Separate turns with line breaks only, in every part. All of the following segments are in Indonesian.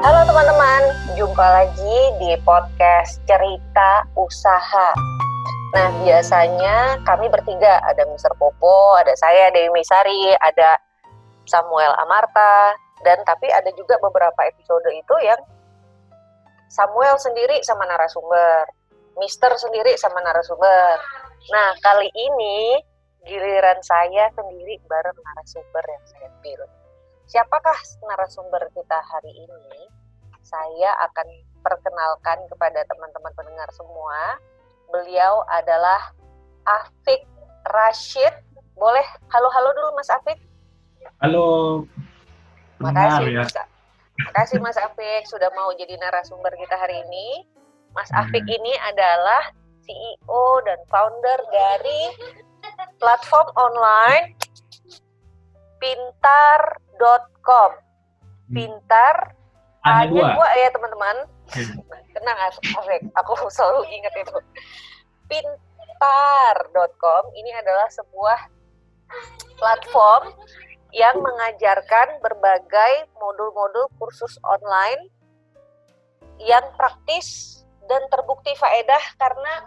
Halo teman-teman, jumpa lagi di podcast Cerita Usaha. Nah, biasanya kami bertiga, ada Mr. Popo, ada saya, Dewi Misari, ada Samuel Amarta, dan tapi ada juga beberapa episode itu yang Samuel sendiri sama narasumber, Mister sendiri sama narasumber. Nah, kali ini giliran saya sendiri bareng narasumber yang saya pilih. Siapakah narasumber kita hari ini? Saya akan perkenalkan kepada teman-teman pendengar semua. Beliau adalah Afik Rashid. Boleh halo-halo dulu Mas Afik?
Halo.
Makasih ya. Mas. Makasih Mas Afik sudah mau jadi narasumber kita hari ini. Mas Afik hmm. ini adalah CEO dan founder dari platform online pintar.com. Pintar hanya dua. dua ya teman-teman. Hmm. Tenang Afek, aku selalu ingat itu. Pintar.com ini adalah sebuah platform yang mengajarkan berbagai modul-modul kursus online yang praktis dan terbukti faedah karena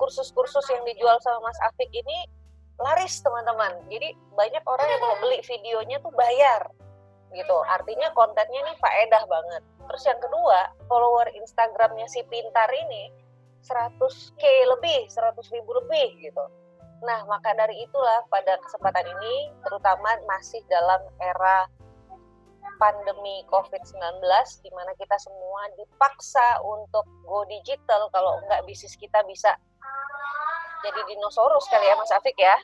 kursus-kursus yang dijual sama Mas Afik ini laris teman-teman. Jadi banyak orang yang mau beli videonya tuh bayar gitu. Artinya kontennya nih faedah banget. Terus yang kedua, follower Instagramnya si Pintar ini 100k lebih, 100 ribu lebih gitu. Nah, maka dari itulah pada kesempatan ini, terutama masih dalam era pandemi COVID-19, di mana kita semua dipaksa untuk go digital, kalau enggak bisnis kita bisa jadi dinosaurus kali ya Mas Afik ya.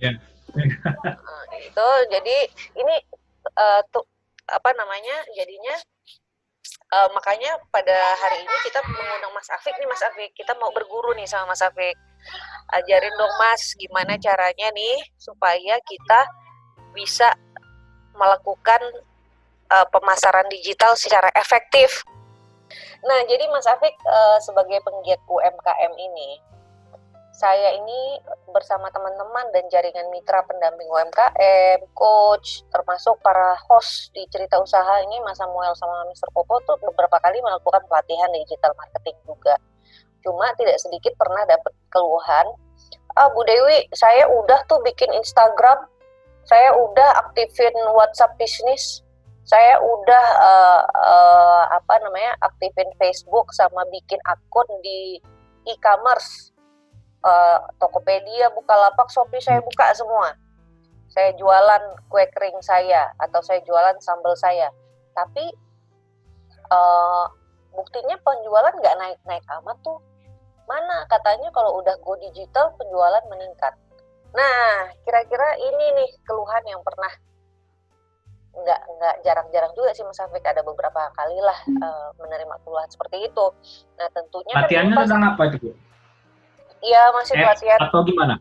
Ya. nah, itu jadi ini uh, tuh apa namanya jadinya uh, makanya pada hari ini kita mengundang Mas Afik nih Mas Afik kita mau berguru nih sama Mas Afik ajarin dong Mas gimana caranya nih supaya kita bisa melakukan uh, pemasaran digital secara efektif. Nah, jadi Mas Afik uh, sebagai penggiat UMKM ini, saya ini bersama teman-teman dan jaringan mitra pendamping UMKM, coach, termasuk para host di cerita usaha ini Mas Samuel sama Mr. Popo tuh beberapa kali melakukan pelatihan digital marketing juga. Cuma tidak sedikit pernah dapat keluhan, ah Bu Dewi, saya udah tuh bikin Instagram, saya udah aktifin WhatsApp bisnis, saya udah uh, uh, apa namanya aktifin Facebook sama bikin akun di e-commerce uh, Tokopedia, Bukalapak, Shopee saya buka semua. Saya jualan kue kering saya atau saya jualan sambal saya. Tapi uh, buktinya penjualan nggak naik-naik amat tuh. Mana katanya kalau udah go digital penjualan meningkat. Nah, kira-kira ini nih keluhan yang pernah nggak nggak jarang-jarang juga sih Mas Afik ada beberapa kali lah uh, menerima keluhan seperti itu. Nah tentunya
latihannya tentang apa itu
Iya masih eh, pelatihan
atau gimana?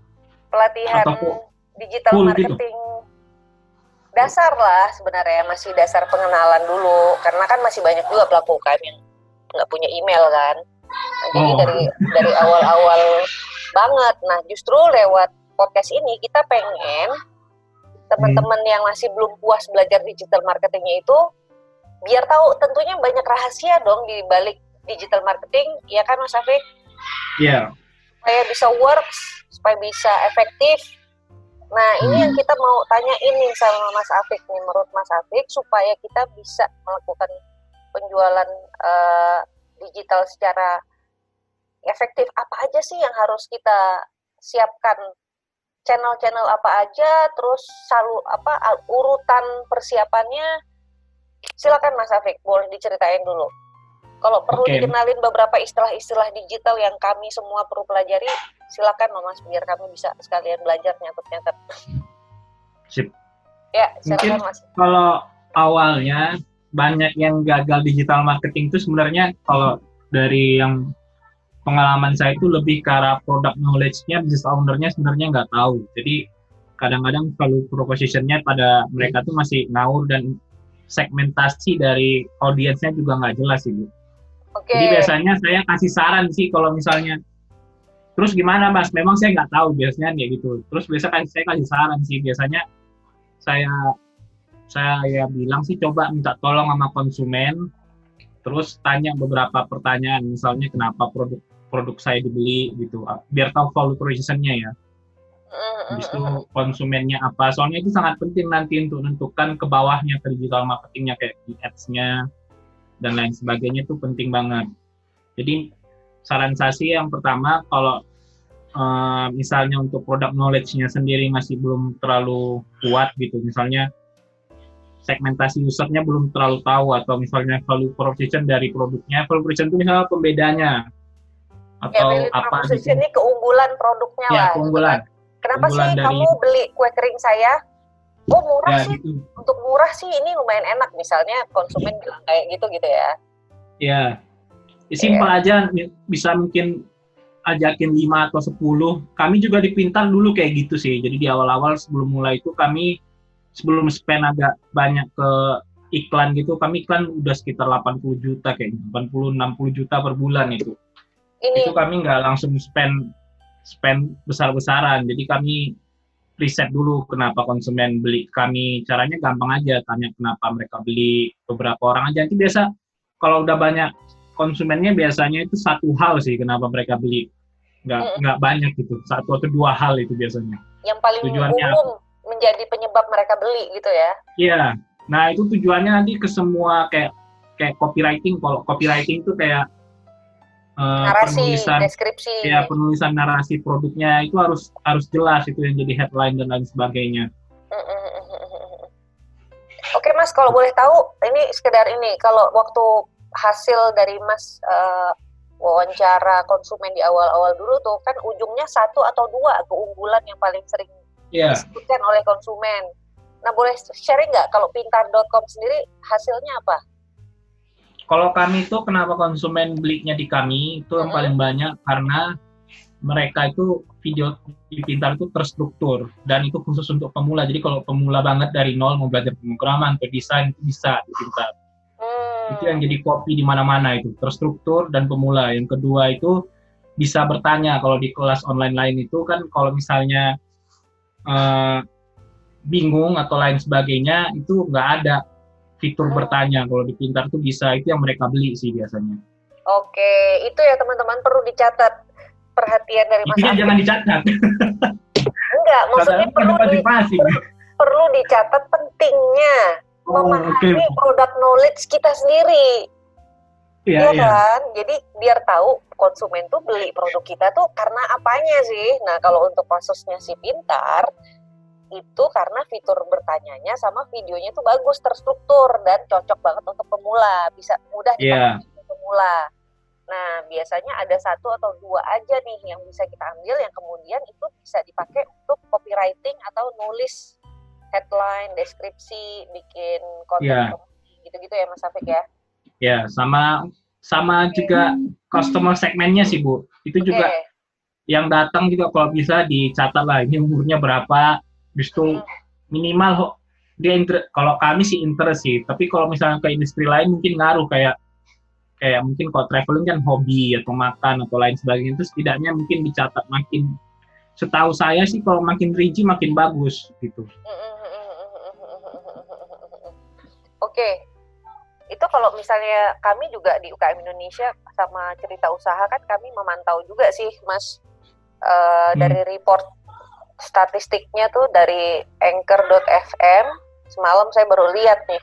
Pelatihan atau digital gitu? marketing gitu? dasar lah sebenarnya masih dasar pengenalan dulu karena kan masih banyak juga pelaku UKM yang nggak punya email kan. Nah, jadi oh. dari dari awal-awal banget. Nah justru lewat podcast ini kita pengen teman-teman yang masih belum puas belajar digital marketingnya itu biar tahu tentunya banyak rahasia dong di balik digital marketing ya kan Mas Afik?
Iya. Yeah.
Supaya bisa works, supaya bisa efektif. Nah ini hmm. yang kita mau tanya ini sama Mas Afik nih menurut Mas Afik supaya kita bisa melakukan penjualan uh, digital secara efektif apa aja sih yang harus kita siapkan channel-channel apa aja, terus selalu apa urutan persiapannya. Silakan Mas Afik, boleh diceritain dulu. Kalau perlu okay. dikenalin beberapa istilah-istilah digital yang kami semua perlu pelajari, silakan Mas biar kami bisa sekalian belajar nyatet-nyatet.
Sip.
Ya, silakan
Mungkin Mas. Kalau awalnya banyak yang gagal digital marketing itu sebenarnya kalau dari yang pengalaman saya itu lebih ke arah product knowledge-nya, business owner-nya sebenarnya nggak tahu. Jadi kadang-kadang value proposition-nya pada mereka tuh masih ngawur dan segmentasi dari audiensnya juga nggak jelas ibu. Okay. Jadi biasanya saya kasih saran sih kalau misalnya terus gimana mas? Memang saya nggak tahu biasanya ya gitu. Terus biasa kasih saya kasih saran sih biasanya saya saya bilang sih coba minta tolong sama konsumen, terus tanya beberapa pertanyaan, misalnya kenapa produk produk saya dibeli gitu, biar tahu value proposition-nya ya. Habis itu konsumennya apa, soalnya itu sangat penting nanti untuk menentukan ke bawahnya ke digital marketingnya kayak di ads-nya dan lain sebagainya itu penting banget. Jadi saran saya sih yang pertama kalau uh, misalnya untuk produk knowledge-nya sendiri masih belum terlalu kuat gitu, misalnya segmentasi usernya belum terlalu tahu atau misalnya value proposition dari produknya, value proposition itu misalnya pembedanya
atau ya, apa gitu. ini keunggulan produknya
ya,
lah.
keunggulan.
Kenapa
keunggulan
sih
dari,
kamu beli kue kering saya? Oh murah ya, sih. Gitu. Untuk murah sih ini lumayan enak misalnya konsumen bilang kayak gitu gitu ya.
Ya, Ya, simpel yeah. aja bisa mungkin ajakin 5 atau 10. Kami juga di Pintar dulu kayak gitu sih. Jadi di awal-awal sebelum mulai itu kami sebelum spend agak banyak ke iklan gitu, kami iklan udah sekitar 80 juta kayaknya, 80 60 juta per bulan itu. Ini. Itu kami nggak langsung spend spend besar-besaran. Jadi kami riset dulu kenapa konsumen beli kami. Caranya gampang aja, tanya kenapa mereka beli beberapa orang aja. Nanti biasa kalau udah banyak konsumennya biasanya itu satu hal sih kenapa mereka beli nggak hmm. nggak banyak gitu satu atau dua hal itu biasanya
yang paling tujuannya umum menjadi penyebab mereka beli gitu ya
iya nah itu tujuannya nanti ke semua kayak kayak copywriting kalau copywriting itu kayak
uh, narasi, penulisan deskripsi
ya penulisan narasi produknya itu harus harus jelas itu yang jadi headline dan lain sebagainya
Oke mas, kalau boleh tahu, ini sekedar ini, kalau waktu hasil dari Mas uh, wawancara konsumen di awal-awal dulu tuh kan ujungnya satu atau dua keunggulan yang paling sering yeah. disebutkan oleh konsumen. Nah boleh sharing nggak kalau pintar.com sendiri hasilnya apa?
Kalau kami itu kenapa konsumen belinya di kami itu yang hmm. paling banyak karena mereka itu video di Pintar itu terstruktur dan itu khusus untuk pemula. Jadi kalau pemula banget dari nol mau belajar pemrograman atau desain itu bisa di Pintar itu yang jadi kopi di mana-mana itu terstruktur dan pemula yang kedua itu bisa bertanya kalau di kelas online lain itu kan kalau misalnya uh, bingung atau lain sebagainya itu nggak ada fitur bertanya kalau di pintar tuh bisa itu yang mereka beli sih biasanya
oke itu ya teman-teman perlu dicatat perhatian dari mas
jangan dicatat
enggak maksudnya perlu, di, perlu, perlu dicatat pentingnya oh, memahami okay. produk knowledge kita sendiri. Iya ya kan? Jadi biar tahu konsumen tuh beli produk kita tuh karena apanya sih? Nah, kalau untuk kasusnya si pintar itu karena fitur bertanyanya sama videonya tuh bagus, terstruktur dan cocok banget untuk pemula, bisa mudah
iya.
dipakai yeah. pemula. Nah, biasanya ada satu atau dua aja nih yang bisa kita ambil yang kemudian itu bisa dipakai untuk copywriting atau nulis headline, deskripsi, bikin konten yeah. gitu-gitu ya Mas Afik ya?
Ya, sama sama okay. juga customer segmennya sih Bu. Itu okay. juga yang datang juga kalau bisa dicatat lah ini umurnya berapa, justru minimal dia inter, kalau kami sih interest sih, tapi kalau misalnya ke industri lain mungkin ngaruh kayak kayak mungkin kalau traveling kan hobi atau makan atau lain sebagainya itu setidaknya mungkin dicatat makin setahu saya sih kalau makin rinci makin bagus gitu.
Oke, itu kalau misalnya kami juga di UKM Indonesia sama cerita usaha kan kami memantau juga sih, Mas, uh, hmm. dari report statistiknya tuh dari anchor.fm semalam saya baru lihat nih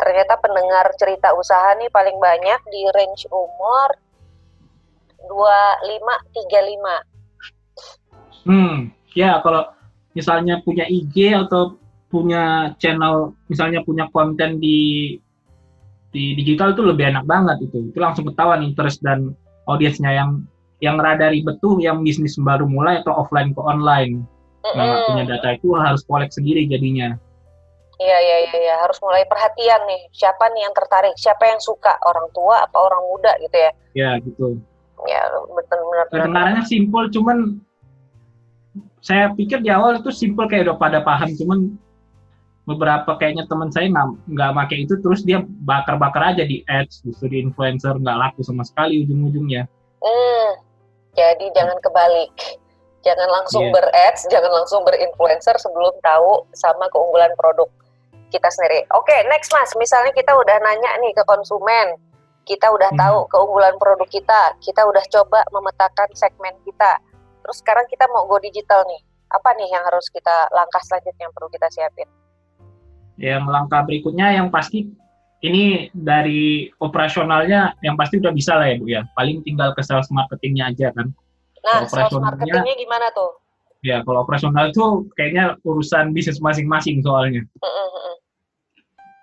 ternyata pendengar cerita usaha nih paling banyak di range umur 25 35.
Hmm, ya kalau misalnya punya IG atau punya channel misalnya punya konten di di digital itu lebih enak banget itu itu langsung ketahuan interest dan audiensnya yang yang rada ribet tuh yang bisnis baru mulai atau offline ke online nah punya data itu harus kolek sendiri jadinya.
Iya iya iya ya. harus mulai perhatian nih. Siapa nih yang tertarik? Siapa yang suka? Orang tua apa orang muda gitu ya?
Ya gitu.
Ya betul benar
kedengarannya simpel cuman saya pikir di awal itu simpel kayak udah pada paham cuman beberapa kayaknya teman saya nggak nggak pakai itu terus dia bakar-bakar aja di ads justru di influencer nggak laku sama sekali ujung-ujungnya.
Hmm, jadi jangan kebalik, jangan langsung yeah. ber-ads, jangan langsung berinfluencer sebelum tahu sama keunggulan produk. kita sendiri. Oke, okay, next Mas, misalnya kita udah nanya nih ke konsumen, kita udah hmm. tahu keunggulan produk kita, kita udah coba memetakan segmen kita. Terus sekarang kita mau go digital nih. Apa nih yang harus kita langkah selanjutnya yang perlu kita siapin?
Yang langkah berikutnya yang pasti ini dari operasionalnya yang pasti udah bisa lah ya Bu ya. Paling tinggal ke sales marketingnya aja kan.
Nah, sales marketingnya gimana tuh?
Ya, kalau operasional itu kayaknya urusan bisnis masing-masing soalnya. Uh,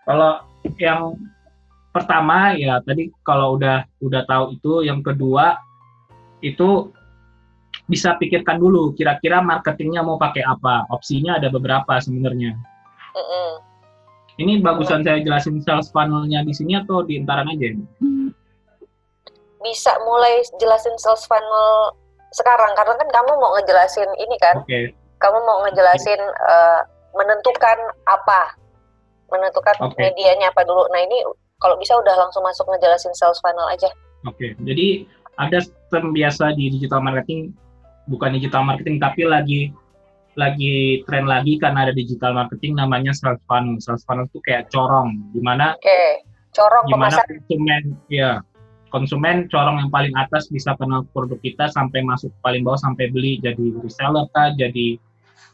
Kalau yang pertama ya tadi kalau udah udah tahu itu, yang kedua itu bisa pikirkan dulu kira-kira marketingnya mau pakai apa. Opsinya ada beberapa sebenarnya. Uh, Ini bagusan saya jelasin sales funnelnya di sini atau di entaran aja?
Bisa mulai jelasin sales funnel sekarang karena kan kamu mau ngejelasin ini kan okay. kamu mau ngejelasin uh, menentukan apa menentukan okay. medianya apa dulu nah ini kalau bisa udah langsung masuk ngejelasin sales funnel aja
oke okay. jadi ada term biasa di digital marketing bukan digital marketing tapi lagi lagi tren lagi karena ada digital marketing namanya sales funnel sales funnel itu kayak corong di mana
okay. corong
gimana konsumen ya konsumen corong yang paling atas bisa kenal produk kita sampai masuk paling bawah sampai beli jadi reseller kah, jadi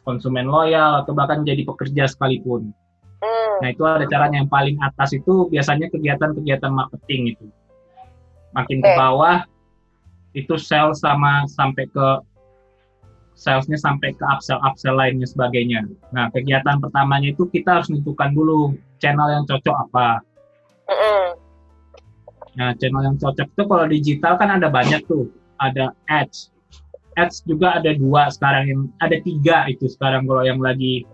konsumen loyal atau bahkan jadi pekerja sekalipun. Hmm. Nah itu ada caranya yang paling atas itu biasanya kegiatan-kegiatan marketing itu. Makin ke bawah itu sales sama sampai ke salesnya sampai ke upsell upsell lainnya sebagainya. Nah kegiatan pertamanya itu kita harus menentukan dulu channel yang cocok apa. Hmm Nah, channel yang cocok itu kalau digital kan ada banyak tuh. Ada ads. Ads juga ada dua sekarang yang ada tiga itu sekarang kalau yang lagi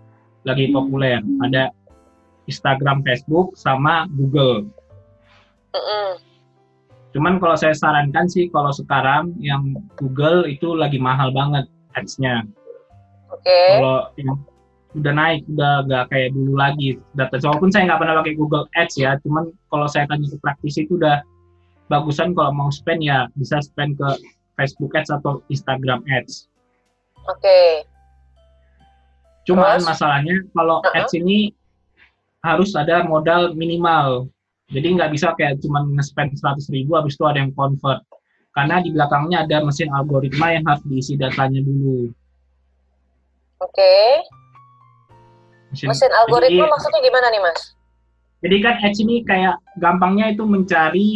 lagi populer. Ada Instagram, Facebook, sama Google. Cuman kalau saya sarankan sih kalau sekarang yang Google itu lagi mahal banget ads-nya.
Oke. Okay.
Kalau yang udah naik, udah gak kayak dulu lagi data. Walaupun saya nggak pernah pakai Google Ads ya, cuman kalau saya tanya ke praktisi itu udah bagusan kalau mau spend ya bisa spend ke Facebook Ads atau Instagram Ads.
Oke. Okay.
Cuman Terus? masalahnya kalau uh -huh. Ads ini harus ada modal minimal. Jadi nggak bisa kayak cuma nge-spend 100 ribu habis itu ada yang convert. Karena di belakangnya ada mesin algoritma yang harus diisi datanya dulu.
Oke. Okay. Mesin, mesin algoritma jadi, maksudnya gimana nih mas?
Jadi kan Ads ini kayak gampangnya itu mencari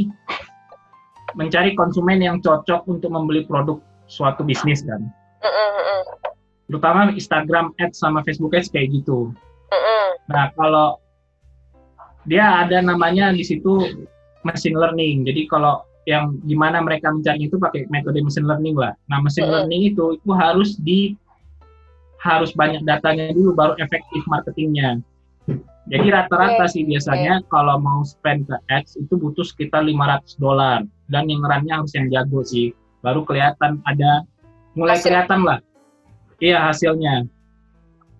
mencari konsumen yang cocok untuk membeli produk suatu bisnis kan. Terutama Instagram Ads sama Facebook Ads kayak gitu. Nah kalau dia ada namanya di situ machine learning. Jadi kalau yang gimana mereka mencari itu pakai metode machine learning lah. Nah machine learning itu itu harus di harus banyak datanya dulu baru efektif marketingnya. Jadi rata-rata sih biasanya kalau mau spend ke ads itu butuh sekitar 500 dolar dan yang runnya harus yang jago sih. Baru kelihatan ada mulai Hasil. kelihatan lah. Iya hasilnya.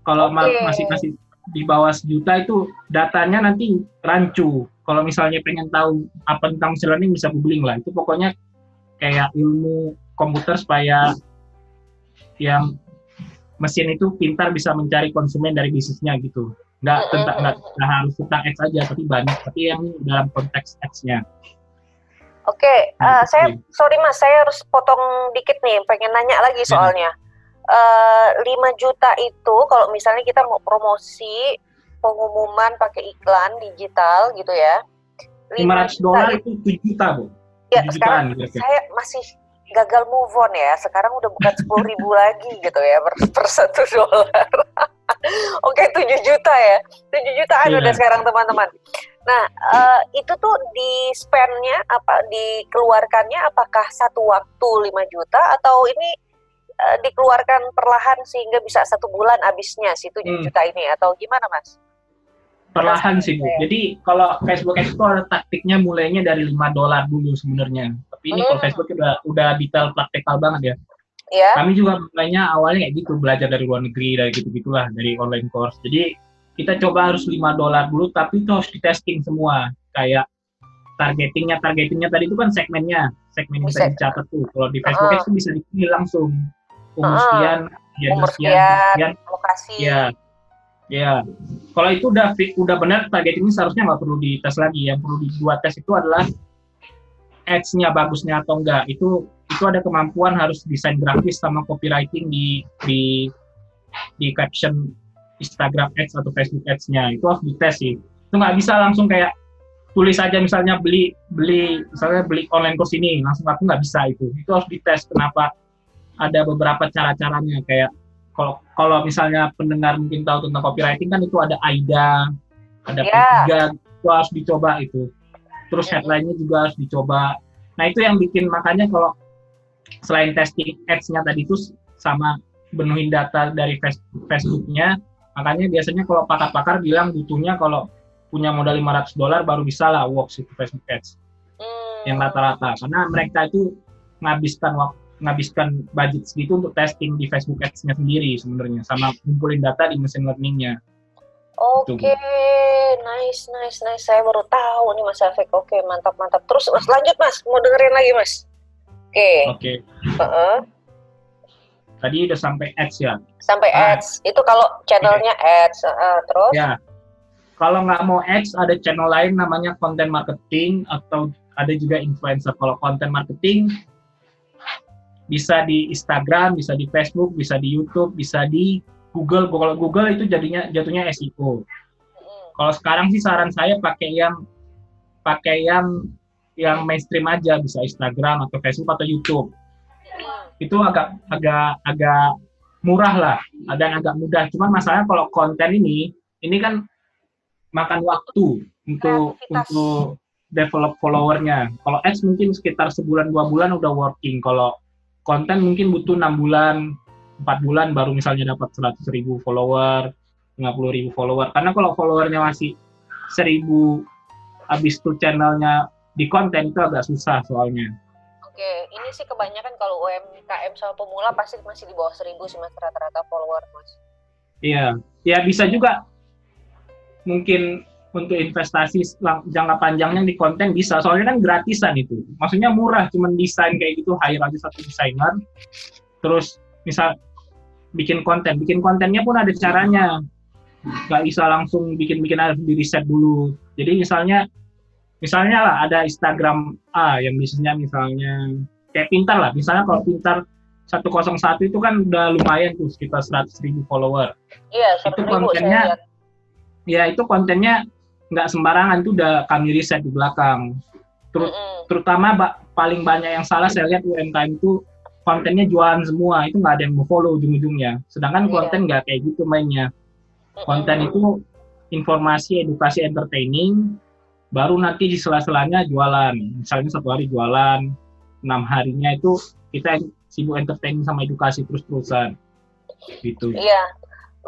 Kalau okay. masih masih di bawah sejuta itu datanya nanti rancu. Kalau misalnya pengen tahu apa tentang machine learning bisa googling lah. Itu pokoknya kayak ilmu komputer supaya yang mesin itu pintar bisa mencari konsumen dari bisnisnya gitu nggak tentang nggak, nggak harus tentang X aja tapi banyak tapi yang dalam konteks X-nya.
Oke, okay, uh, eh, saya sorry mas, saya harus potong dikit nih, pengen nanya lagi iya. soalnya. Uh, eh, 5 juta itu kalau misalnya kita mau promosi pengumuman pakai iklan digital gitu ya.
500 dolar itu 7 juta, Bu.
Ya, sekarang gitu. saya masih gagal move on ya. Sekarang udah bukan 10 ribu lagi gitu ya per, per satu dolar. Oke, okay, 7 juta ya. 7 jutaan yeah. udah sekarang teman-teman. Nah, uh, itu tuh di spendnya apa dikeluarkannya apakah satu waktu 5 juta atau ini uh, dikeluarkan perlahan sehingga bisa satu bulan habisnya si 7 hmm. juta ini atau gimana, Mas?
Perlahan sih, Bu. Ya. Jadi kalau Facebook ada taktiknya mulainya dari 5 dolar dulu sebenarnya. Tapi ini hmm. kalau Facebook udah udah detail praktikal banget ya Yeah. Kami juga mulainya awalnya kayak gitu, belajar dari luar negeri, dari gitu-gitulah, dari online course. Jadi kita coba harus 5 dolar dulu, tapi itu harus di testing semua. Kayak targetingnya, targetingnya tadi itu kan segmennya, segmen bisa, bisa dicatat tuh. Kalau di Facebook uh. itu bisa dipilih langsung. Umur uh. sekian,
umur sekian, sekian, sekian, lokasi.
Ya. Ya, kalau itu udah udah benar targeting seharusnya nggak perlu dites lagi. Yang perlu dibuat tes itu adalah ads-nya bagusnya atau enggak. Itu itu ada kemampuan harus desain grafis sama copywriting di di di caption Instagram ads atau Facebook ads-nya. Itu harus dites sih. Itu nggak bisa langsung kayak tulis aja misalnya beli beli misalnya beli online course ini langsung aku nggak bisa itu. Itu harus dites kenapa ada beberapa cara-caranya kayak kalau kalau misalnya pendengar mungkin tahu tentang copywriting kan itu ada AIDA, ada
yeah.
P3, itu harus dicoba itu. Terus headline-nya juga harus dicoba. Nah itu yang bikin makanya kalau selain testing ads-nya tadi itu sama benuhin data dari Facebook-nya, makanya biasanya kalau pakar-pakar bilang butuhnya kalau punya modal 500 dolar baru bisa lah works itu Facebook ads. Hmm. Yang rata-rata. Karena mereka itu menghabiskan waktu menghabiskan budget segitu untuk testing di Facebook Ads-nya sendiri sebenarnya sama kumpulin data di mesin learning-nya.
Oke, okay. nice, nice, nice. Saya baru tahu nih Mas Afik. Oke, okay, mantap, mantap. Terus Mas lanjut Mas, mau dengerin lagi Mas. Oke. Okay.
Oke. Okay. Uh -uh. Tadi udah sampai ads ya.
Sampai ah. ads. Itu kalau channelnya okay. ads. Uh, terus?
Ya. Kalau nggak mau ads, ada channel lain namanya content marketing atau ada juga influencer. Kalau content marketing bisa di Instagram, bisa di Facebook, bisa di YouTube, bisa di Google. Kalau Google itu jadinya jatuhnya SEO. Kalau sekarang sih saran saya pakai yang pakai yang yang mainstream aja, bisa Instagram atau Facebook atau YouTube. Itu agak agak agak murah lah, dan agak mudah. Cuman masalahnya kalau konten ini, ini kan makan waktu untuk untuk develop followernya. Kalau ads mungkin sekitar sebulan dua bulan udah working. Kalau konten mungkin butuh enam bulan, empat bulan baru misalnya dapat 100 ribu follower, 50 ribu follower. Karena kalau followernya masih seribu, habis itu channelnya di konten itu agak susah soalnya.
Oke, ini sih kebanyakan kalau UMKM sama pemula pasti masih di bawah seribu sih mas rata-rata follower mas.
Iya, ya bisa juga mungkin untuk investasi jangka panjangnya di konten bisa soalnya kan gratisan itu maksudnya murah cuman desain kayak gitu hire aja satu desainer terus misal bikin konten. Bikin kontennya pun ada caranya. Nggak bisa langsung bikin-bikin harus di riset dulu. Jadi misalnya misalnya lah ada Instagram A yang bisnisnya misalnya kayak pintar lah. Misalnya kalau pintar 101 itu kan udah lumayan tuh sekitar 100 ribu follower.
Iya
itu kontennya ya itu kontennya nggak sembarangan itu udah kami riset di belakang. Ter mm -hmm. Terutama ba paling banyak yang salah saya lihat UMKM itu kontennya jualan semua, itu nggak ada yang mau follow ujung-ujungnya. Sedangkan yeah. konten nggak kayak gitu mainnya. Konten itu informasi, edukasi, entertaining, baru nanti di sela-selanya jualan. Misalnya satu hari jualan, enam harinya itu kita sibuk entertaining sama edukasi terus-terusan. Gitu.
Iya,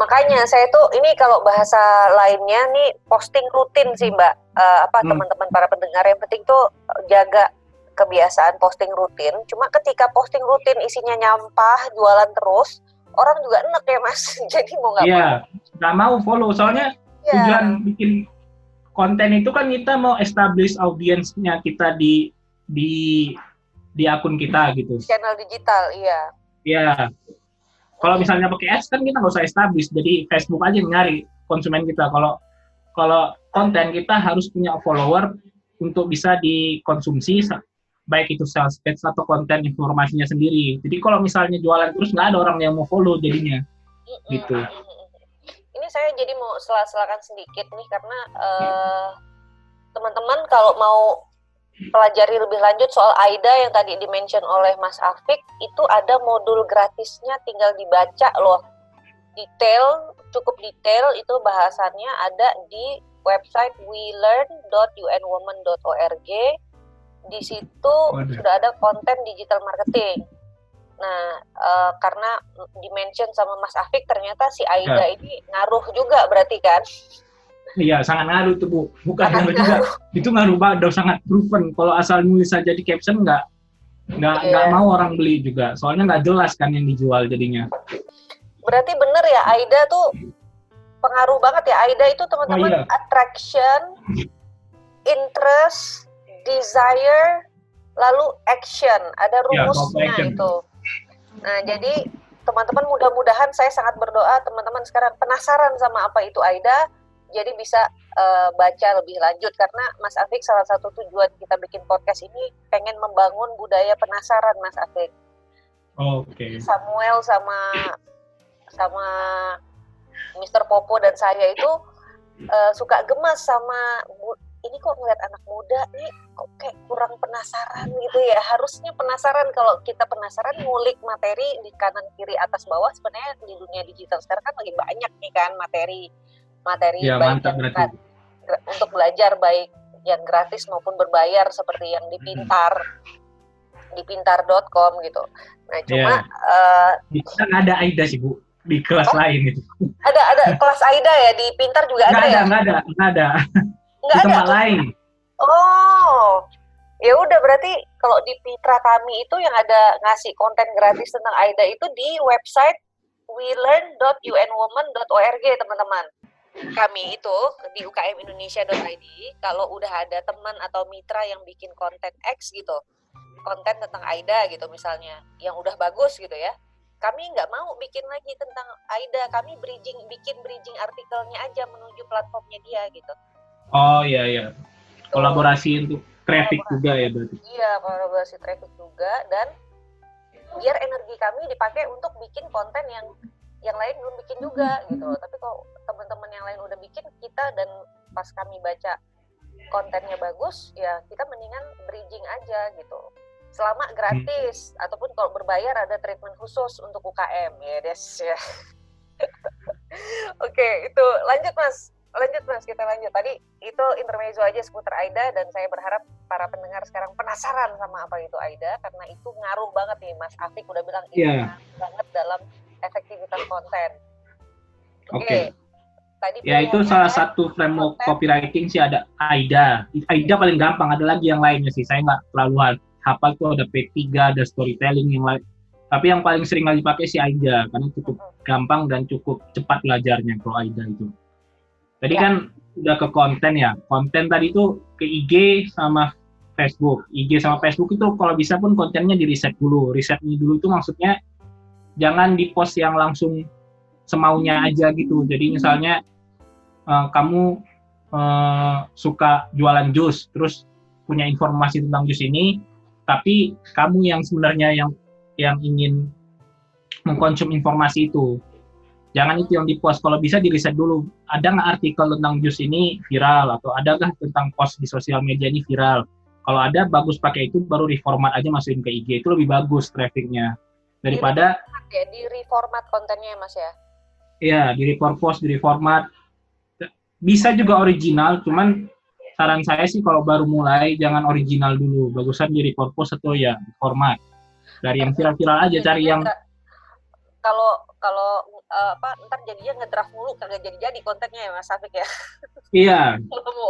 makanya saya tuh ini kalau bahasa lainnya nih posting rutin sih mbak uh, apa hmm. teman-teman para pendengar yang penting tuh jaga kebiasaan posting rutin. Cuma ketika posting rutin isinya nyampah jualan terus orang juga enek ya mas. Jadi mau nggak
yeah, mau. nggak mau follow. Soalnya yeah. tujuan bikin konten itu kan kita mau establish audiensnya kita di di di akun kita gitu.
Channel digital iya.
Iya. Kalau misalnya pakai ads kan kita nggak usah establish, jadi Facebook aja nyari konsumen kita. Kalau kalau konten kita harus punya follower untuk bisa dikonsumsi baik itu sales page atau konten informasinya sendiri. Jadi kalau misalnya jualan terus nggak ada orang yang mau follow jadinya, gitu.
Ini saya jadi mau selah-selahkan sedikit nih karena uh, teman-teman kalau mau pelajari lebih lanjut soal AIDA yang tadi dimention oleh Mas Afik itu ada modul gratisnya tinggal dibaca loh detail cukup detail itu bahasannya ada di website welearn.unwoman.org di situ Waduh. sudah ada konten digital marketing nah e, karena dimention sama Mas Afik ternyata si Aida ya. ini ngaruh juga berarti kan
Iya, sangat ngaruh tuh Bu. Bukan ngaruh juga. Itu ngaruh banget, sangat proven. Kalau asal nulis saja di caption nggak nggak yeah. nggak mau orang beli juga. Soalnya nggak jelas kan yang dijual jadinya.
Berarti bener ya Aida tuh pengaruh banget ya Aida itu teman-teman oh, iya. attraction, interest, desire, lalu action. Ada iya, rumusnya yeah, itu. Nah, jadi teman-teman mudah-mudahan saya sangat berdoa teman-teman sekarang penasaran sama apa itu AIDA jadi bisa uh, baca lebih lanjut karena Mas Afik salah satu tujuan kita bikin podcast ini pengen membangun budaya penasaran Mas Afik.
Oke. Okay.
Samuel sama sama Mr. Popo dan saya itu uh, suka gemas sama ini kok ngeliat anak muda nih kok kayak kurang penasaran gitu ya harusnya penasaran kalau kita penasaran ngulik materi di kanan kiri atas bawah sebenarnya di dunia digital sekarang kan lagi banyak nih kan materi materi
ya, baik mantap, yang
untuk belajar baik yang gratis maupun berbayar seperti yang di Pintar hmm. di pintar.com gitu. Nah, cuma
yeah. uh, kan ada Aida sih, Bu, di kelas oh, lain itu.
Ada ada kelas Aida ya di Pintar juga
nggak
ada,
ada
ya?
Nggak ada, nggak ada. Nggak di tempat ada. lain.
Oh. Ya udah berarti kalau di Pitra kami itu yang ada ngasih konten gratis tentang Aida itu di website welearn.unwoman.org teman-teman kami itu di ukmindonesia.id kalau udah ada teman atau mitra yang bikin konten X gitu konten tentang AIDA gitu misalnya yang udah bagus gitu ya kami nggak mau bikin lagi tentang AIDA kami bridging bikin bridging artikelnya aja menuju platformnya dia gitu
oh iya iya. Kolaborasi untuk traffic juga ya berarti?
Iya kolaborasi traffic juga dan biar energi kami dipakai untuk bikin konten yang yang lain belum bikin juga gitu loh. Tapi kalau teman-teman yang lain udah bikin kita dan pas kami baca kontennya bagus ya kita mendingan bridging aja gitu. Selama gratis hmm. ataupun kalau berbayar ada treatment khusus untuk UKM ya des ya. Oke itu lanjut mas lanjut mas kita lanjut tadi itu intermezzo aja seputar AIDA dan saya berharap para pendengar sekarang penasaran sama apa itu AIDA karena itu ngaruh banget nih mas Afik udah bilang yeah. ini iya. banget dalam efektivitas konten.
Oke. Okay. Tadi ya itu salah satu framework konten. copywriting sih ada AIDA. AIDA paling gampang, ada lagi yang lainnya sih. Saya nggak terlalu hafal tuh ada P3, ada storytelling yang lain. Tapi yang paling sering kali dipakai sih AIDA karena cukup hmm. gampang dan cukup cepat belajarnya kalau AIDA itu. Tadi ya. kan udah ke konten ya. Konten tadi itu ke IG sama Facebook. IG sama Facebook itu kalau bisa pun kontennya di riset dulu. Risetnya dulu itu maksudnya jangan di post yang langsung semaunya aja gitu. Jadi misalnya uh, kamu uh, suka jualan jus, terus punya informasi tentang jus ini, tapi kamu yang sebenarnya yang yang ingin mengkonsum informasi itu, jangan itu yang di post. Kalau bisa di riset dulu, ada nggak artikel tentang jus ini viral? Atau adakah tentang post di sosial media ini viral? Kalau ada, bagus pakai itu, baru reformat aja masukin ke IG. Itu lebih bagus trafficnya. Daripada
di ya di reformat kontennya ya mas ya?
Iya di repurpose di reformat bisa juga original cuman saran saya sih kalau baru mulai jangan original dulu. Bagusan di repurpose atau ya format. Dari yang viral-viral aja cari yang
kalau kalau uh, apa ntar jadinya ngedraft mulu kagak jadi-jadi kontennya ya Mas Afik ya.
Iya.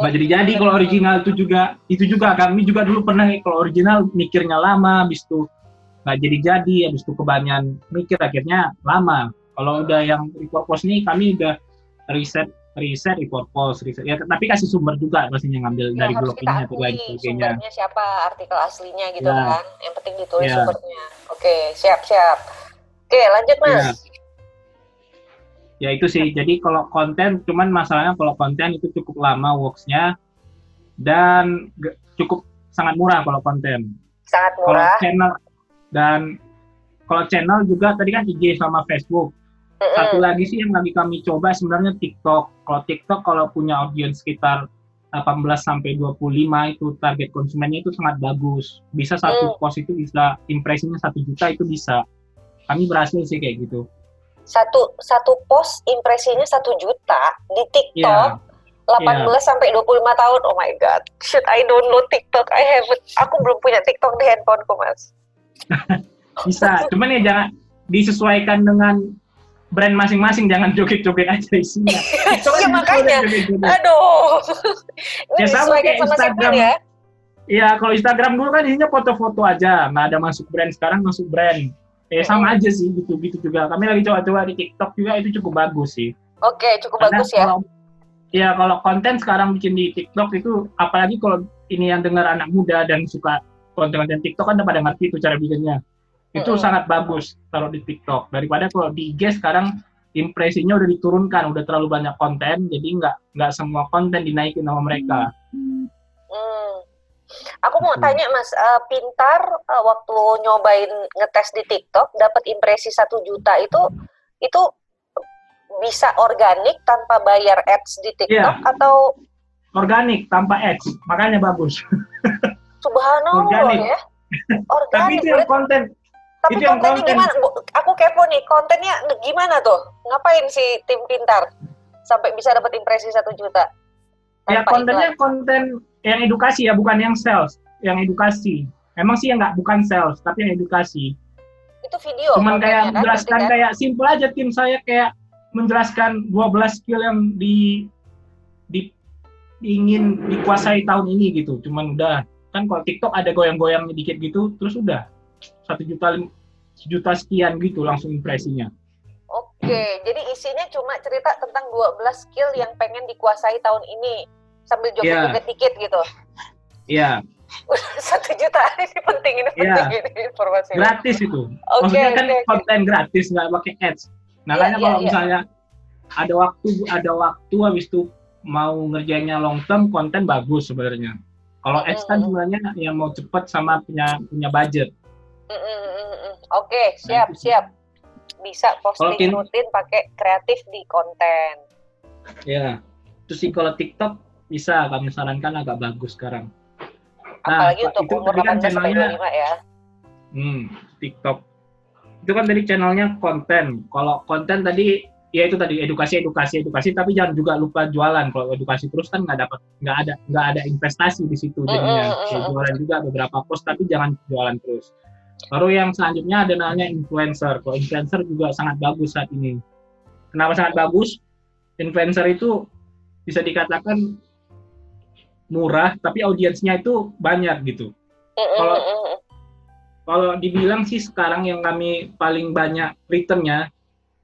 Nggak jadi-jadi kalau original itu juga itu juga kami juga dulu pernah kalau original mikirnya lama habis itu nggak jadi-jadi habis itu kebanyakan mikir akhirnya lama kalau udah yang report post nih kami udah riset riset report post riset ya tapi kasih sumber juga pastinya ngambil ya, dari blog ini atau lain
sebagainya sumbernya siapa artikel aslinya gitu ya. kan yang penting ditulis ya. sumbernya oke siap siap oke lanjut mas ya.
Ya itu sih jadi kalau konten cuman masalahnya kalau konten itu cukup lama worksnya dan cukup sangat murah kalau konten
sangat murah
kalau channel dan kalau channel juga tadi kan IG sama Facebook. Mm-hmm. Satu lagi sih yang lagi kami coba sebenarnya TikTok. Kalau TikTok kalau punya audiens sekitar 18 sampai 25 itu target konsumennya itu sangat bagus. Bisa satu mm. post itu bisa impresinya satu juta itu bisa. Kami berhasil sih kayak gitu.
Satu satu post impresinya satu juta di TikTok. Yeah. 18 yeah. sampai 25 tahun. Oh my god. Should I download TikTok? I haven't. Aku belum punya TikTok di handphoneku, Mas.
bisa cuman ya jangan disesuaikan dengan brand masing-masing jangan joget-joget aja isinya
iya makanya aduh
ya sama kayak Instagram ya Iya, kalau Instagram dulu kan isinya foto-foto aja, nggak ada masuk brand. Sekarang masuk brand. Eh sama aja sih, gitu-gitu juga. Kami lagi coba-coba di TikTok juga itu cukup bagus sih.
Oke, cukup Karena bagus ya. Kalau,
ya kalau konten sekarang bikin di TikTok itu, apalagi kalau ini yang dengar anak muda dan suka konten-konten TikTok kan pada ngerti itu cara bikinnya. Itu
Mm-mm.
sangat bagus taruh di TikTok daripada kalau di IG sekarang impresinya udah diturunkan, udah terlalu banyak konten, jadi nggak nggak semua konten dinaikin sama mereka.
Hmm. Aku mau tanya Mas, eh, Pintar eh, waktu nyobain ngetes di TikTok dapat impresi satu juta itu itu bisa organik tanpa bayar ads di TikTok
Iya.
atau
Organik tanpa ads, makanya bagus.
subhanallah
Organik.
ya?
Tapi
Organik.
itu yang konten,
tapi
itu yang
kontennya
konten.
gimana? Bu, Aku kepo nih, kontennya gimana tuh? Ngapain si tim Pintar sampai bisa dapat impresi satu juta?
ya kontennya
iklan?
konten yang edukasi ya, bukan yang sales, yang edukasi. Emang sih ya nggak bukan sales, tapi yang edukasi.
itu video.
Cuman kayak
kan,
menjelaskan
kan?
kayak simple aja tim saya kayak menjelaskan 12 skill yang di di ingin dikuasai tahun ini gitu. Cuman udah kan kalau TikTok ada goyang-goyangnya dikit gitu, terus udah satu juta sejuta sekian gitu langsung impresinya.
Oke, jadi isinya cuma cerita tentang 12 skill yang pengen dikuasai tahun ini sambil
Iya.
joget-joget dikit gitu.
Iya,
Satu juta ini penting ini
Iya.
penting ini informasi.
gratis itu.
Oke,
Maksudnya kan
oke.
konten gratis nggak pakai ads. Makanya
Iya,
kalau
iya,
misalnya ada waktu ada waktu habis itu mau ngerjainnya long term konten bagus sebenarnya. Kalau ads kan sebenarnya yang mau cepet sama punya punya budget.
Mm. Oke, siap,
Nah, sih.
siap. Bisa posting
tin-
rutin pakai kreatif di konten.
Ya. Terus kalau TikTok bisa kami sarankan agak bagus sekarang. Nah,
Apalagi untuk
itu
umur
kan
18 sampai
channelnya-
25 ya.
Hmm, TikTok. Itu kan tadi channelnya konten. Kalau konten tadi ya itu tadi edukasi edukasi edukasi tapi jangan juga lupa jualan. Kalau edukasi terus kan nggak dapat nggak ada nggak ada investasi di situ jadinya. Ya, jualan juga beberapa post tapi jangan jualan terus. Baru yang selanjutnya ada namanya influencer. Kalau influencer juga sangat bagus saat ini. Kenapa sangat bagus? Influencer itu bisa dikatakan murah tapi audiensnya itu banyak gitu. Kalau- kalau dibilang sih sekarang yang kami paling banyak returnnya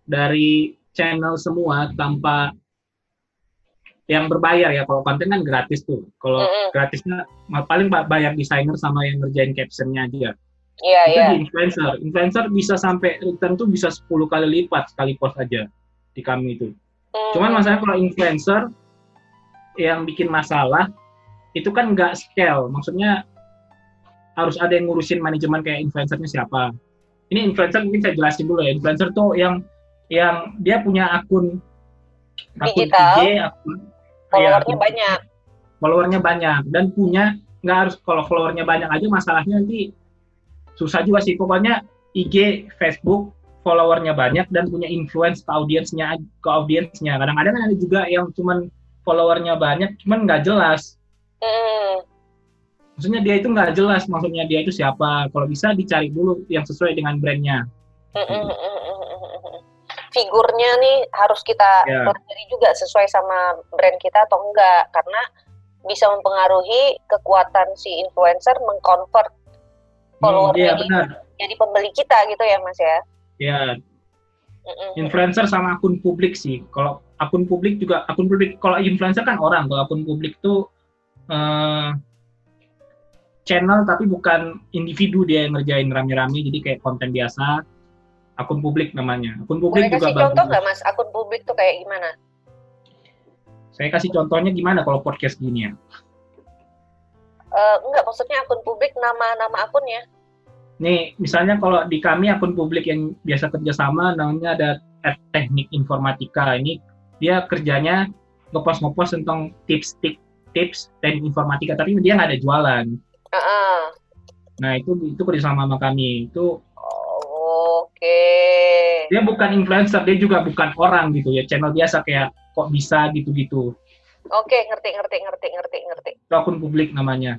dari channel semua tanpa yang berbayar ya kalau konten kan gratis tuh. Kalau
Mm-mm.
gratisnya paling ba- bayar desainer sama yang ngerjain captionnya aja.
Iya,
itu
iya.
di influencer. Influencer bisa sampai return tuh bisa 10 kali lipat sekali post aja di kami itu.
Mm,
cuman masalahnya kalau influencer yang bikin masalah itu kan nggak scale. Maksudnya harus ada yang ngurusin manajemen kayak influencernya siapa. Ini influencer mungkin saya jelasin dulu ya. Influencer tuh yang yang dia punya akun akun
Digital.
IG akun
followernya
ya, akun-
banyak.
followernya banyak. Dan punya nggak harus kalau followernya banyak aja masalahnya nanti susah juga sih. Pokoknya IG Facebook followernya banyak dan punya influence ke audiensnya ke audiensnya kadang-kadang ada juga yang cuman followernya banyak cuman nggak jelas
Mm,
maksudnya dia itu nggak jelas maksudnya dia itu siapa kalau bisa dicari dulu yang sesuai dengan brandnya
mm, mm, mm, mm, mm, mm. Figurnya nih harus kita
Ya.
pelajari juga sesuai sama brand kita atau enggak karena bisa mempengaruhi kekuatan si influencer mengconvert
Hmm,
follower
iya
jadi,
benar
jadi pembeli kita gitu ya Mas ya.
ya
Mm, mm, mm.
influencer sama akun publik sih. Kalau akun publik juga akun publik kalau influencer kan orang, kalau akun publik tuh eh, channel tapi bukan individu dia yang ngerjain rame-rame jadi kayak konten biasa. Akun publik namanya. Akun publik
Boleh
juga
kasih contoh
bagus.
nggak Mas akun publik tuh kayak gimana?
Saya kasih contohnya gimana kalau podcast gini ya.
Eh, enggak maksudnya akun publik nama-nama akunnya.
Nih, misalnya kalau di kami akun publik yang biasa kerjasama namanya ada at teknik informatika. Ini dia kerjanya ngepost-ngepost tentang tips tik tips teknik informatika, tapi dia nggak ada jualan.
Heeh.
Nah itu itu kerjasama sama kami. Itu
Oh, Oke.
dia bukan influencer, dia juga bukan orang gitu ya. Channel biasa kayak kok bisa gitu-gitu.
Oke, ngerti ngerti ngerti ngerti ngerti.
Itu akun publik namanya.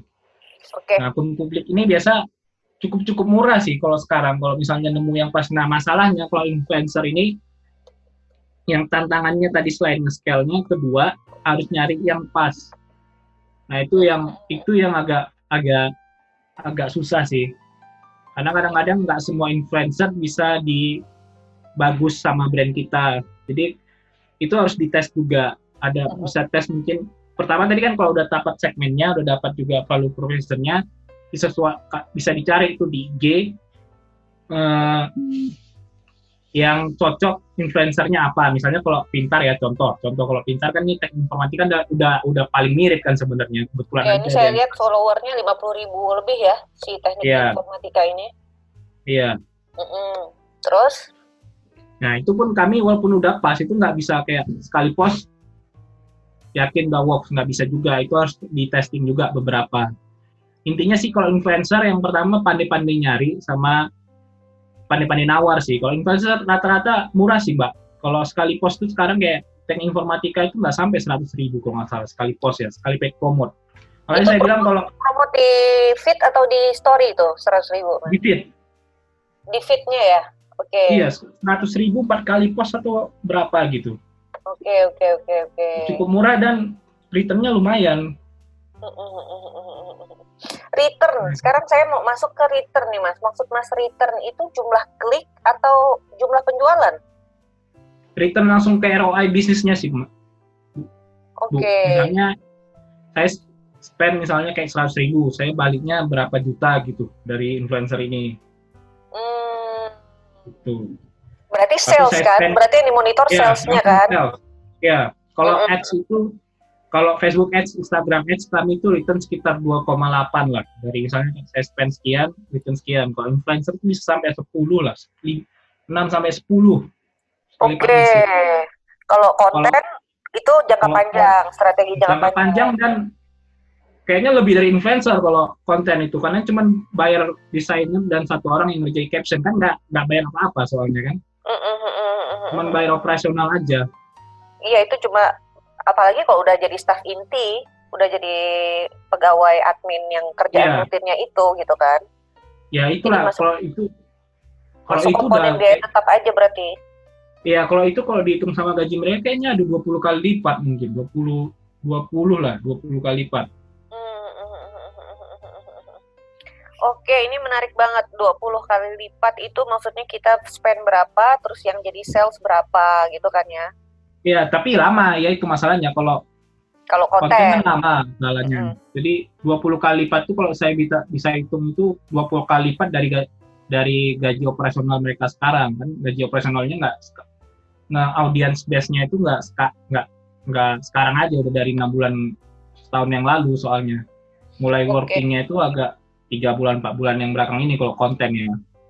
Oke.
Nah akun publik ini biasa cukup-cukup murah sih kalau sekarang. Kalau misalnya nemu yang pas. Nah masalahnya kalau influencer ini yang tantangannya tadi selain nge-scale-nya, kedua harus nyari yang pas. Nah itu yang itu yang agak agak agak susah sih. Karena kadang-kadang nggak semua influencer bisa di bagus sama brand kita. Jadi itu harus dites juga. Ada bisa tes mungkin pertama tadi kan kalau udah dapat segmennya, udah dapat juga value propositionnya, bisa bisa dicari itu di IG eh, yang cocok influencernya apa. Misalnya kalau pintar ya contoh, contoh kalau pintar kan ini teknik informatika udah udah, udah paling mirip kan sebenarnya kebetulan
Ya, ini saya
ada-
lihat followernya 50 ribu lebih ya si teknik
Iya.
informatika ini.
Iya.
Mm-mm. Terus?
Nah itu pun kami walaupun udah pas itu nggak bisa kayak sekali post yakin udah works nggak bisa juga itu harus di testing juga beberapa. Intinya sih kalau influencer yang pertama pandai-pandai nyari sama pandai-pandai nawar sih. Kalau influencer rata-rata murah sih mbak. Kalau sekali post tuh sekarang kayak teknik informatika itu nggak sampai 100 ribu kalau nggak salah sekali post ya sekali paid promote.
Itu
saya bilang kalau
Promote di feed atau di story itu 100 ribu?
di feed,
Di feednya ya? Oke.
iya 100 ribu empat kali post atau berapa gitu.
Oke, oke, oke, oke.
Cukup murah dan returnnya lumayan.
Return. Sekarang saya mau masuk ke return nih, Mas. Maksud Mas return itu jumlah klik atau jumlah penjualan?
return langsung ke ROI bisnisnya sih, Mbak.
Oke.
Bu. Misalnya saya spend misalnya kayak 100 ribu, saya baliknya berapa juta gitu dari influencer ini.
Hmm,
Gitu.
berarti sales kan? Berarti yang dimonitor
Ya,
salesnya kan?
sales. Ya, kalau
Mm-mm.
ads itu kalau Facebook ads, Instagram ads kami itu return sekitar 2,8 lah. Dari misalnya saya spend sekian, return sekian. Kalau influencer itu bisa sampai 10 lah. 6 sampai 10. Sekali
Oke. Kalau konten itu jangka panjang, strategi jangka,
jangka panjang dan kayaknya lebih dari influencer kalau konten itu karena cuman bayar desainer dan satu orang yang ngerjain caption kan nggak nggak bayar apa-apa soalnya kan
Mm, mm, mm, mm, mm,
cuman
mm.
bayar operasional aja
Iya itu cuma apalagi kalau udah jadi staff inti, udah jadi pegawai admin yang kerjaan
Iya.
rutinnya itu gitu kan.
ya itulah
masuk-
kalau itu kalau
Masuk
itu
komponen
udah
biaya tetap aja berarti.
ya kalau itu kalau dihitung sama gaji mereka kayaknya ada 20 kali lipat mungkin 20 20 lah 20 kali lipat
Oke, ini menarik banget. 20 kali lipat itu maksudnya kita spend berapa, terus yang jadi sales berapa gitu kan ya.
Ya tapi lama ya itu masalahnya kalau
Kalau
konten
konten.
kan lama jalannya. Jadi 20 kali lipat tuh kalau saya bisa bisa hitung itu 20 kali lipat dari dari gaji operasional mereka sekarang kan gaji operasionalnya nggak nah audience base-nya itu nggak nggak nggak sekarang aja udah dari enam bulan setahun yang lalu soalnya mulai
Oke.
workingnya itu agak tiga bulan empat bulan yang belakang ini kalau konten ya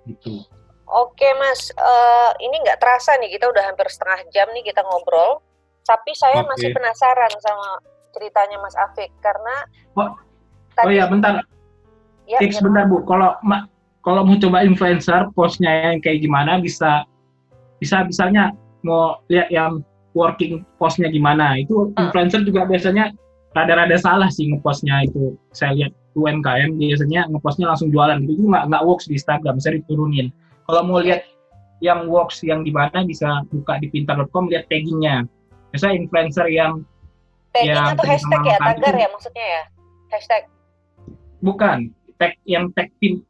gitu
Oke mas, Eh, ini nggak terasa nih kita udah hampir setengah jam nih kita ngobrol. Tapi saya
Oke.
masih penasaran sama ceritanya Mas Afik karena
Oh, oh
tadi
ya bentar.
Ya,
tips
ya,
bentar bu. Kalau ma- kalau mau coba influencer postnya yang kayak gimana bisa bisa misalnya mau lihat yang working postnya gimana. Itu
Hmm.
influencer juga biasanya rada-rada salah sih ngepostnya itu. Saya lihat UMKM biasanya ngepostnya langsung jualan gitu. Itu nggak nggak works di Instagram bisa diturunin kalau mau lihat yang works yang di mana bisa buka di pintar.com lihat taggingnya biasanya influencer yang
tagging
ya,
atau hashtag ya, tagar
itu-
ya maksudnya ya, hashtag.
bukan tag yang tag pin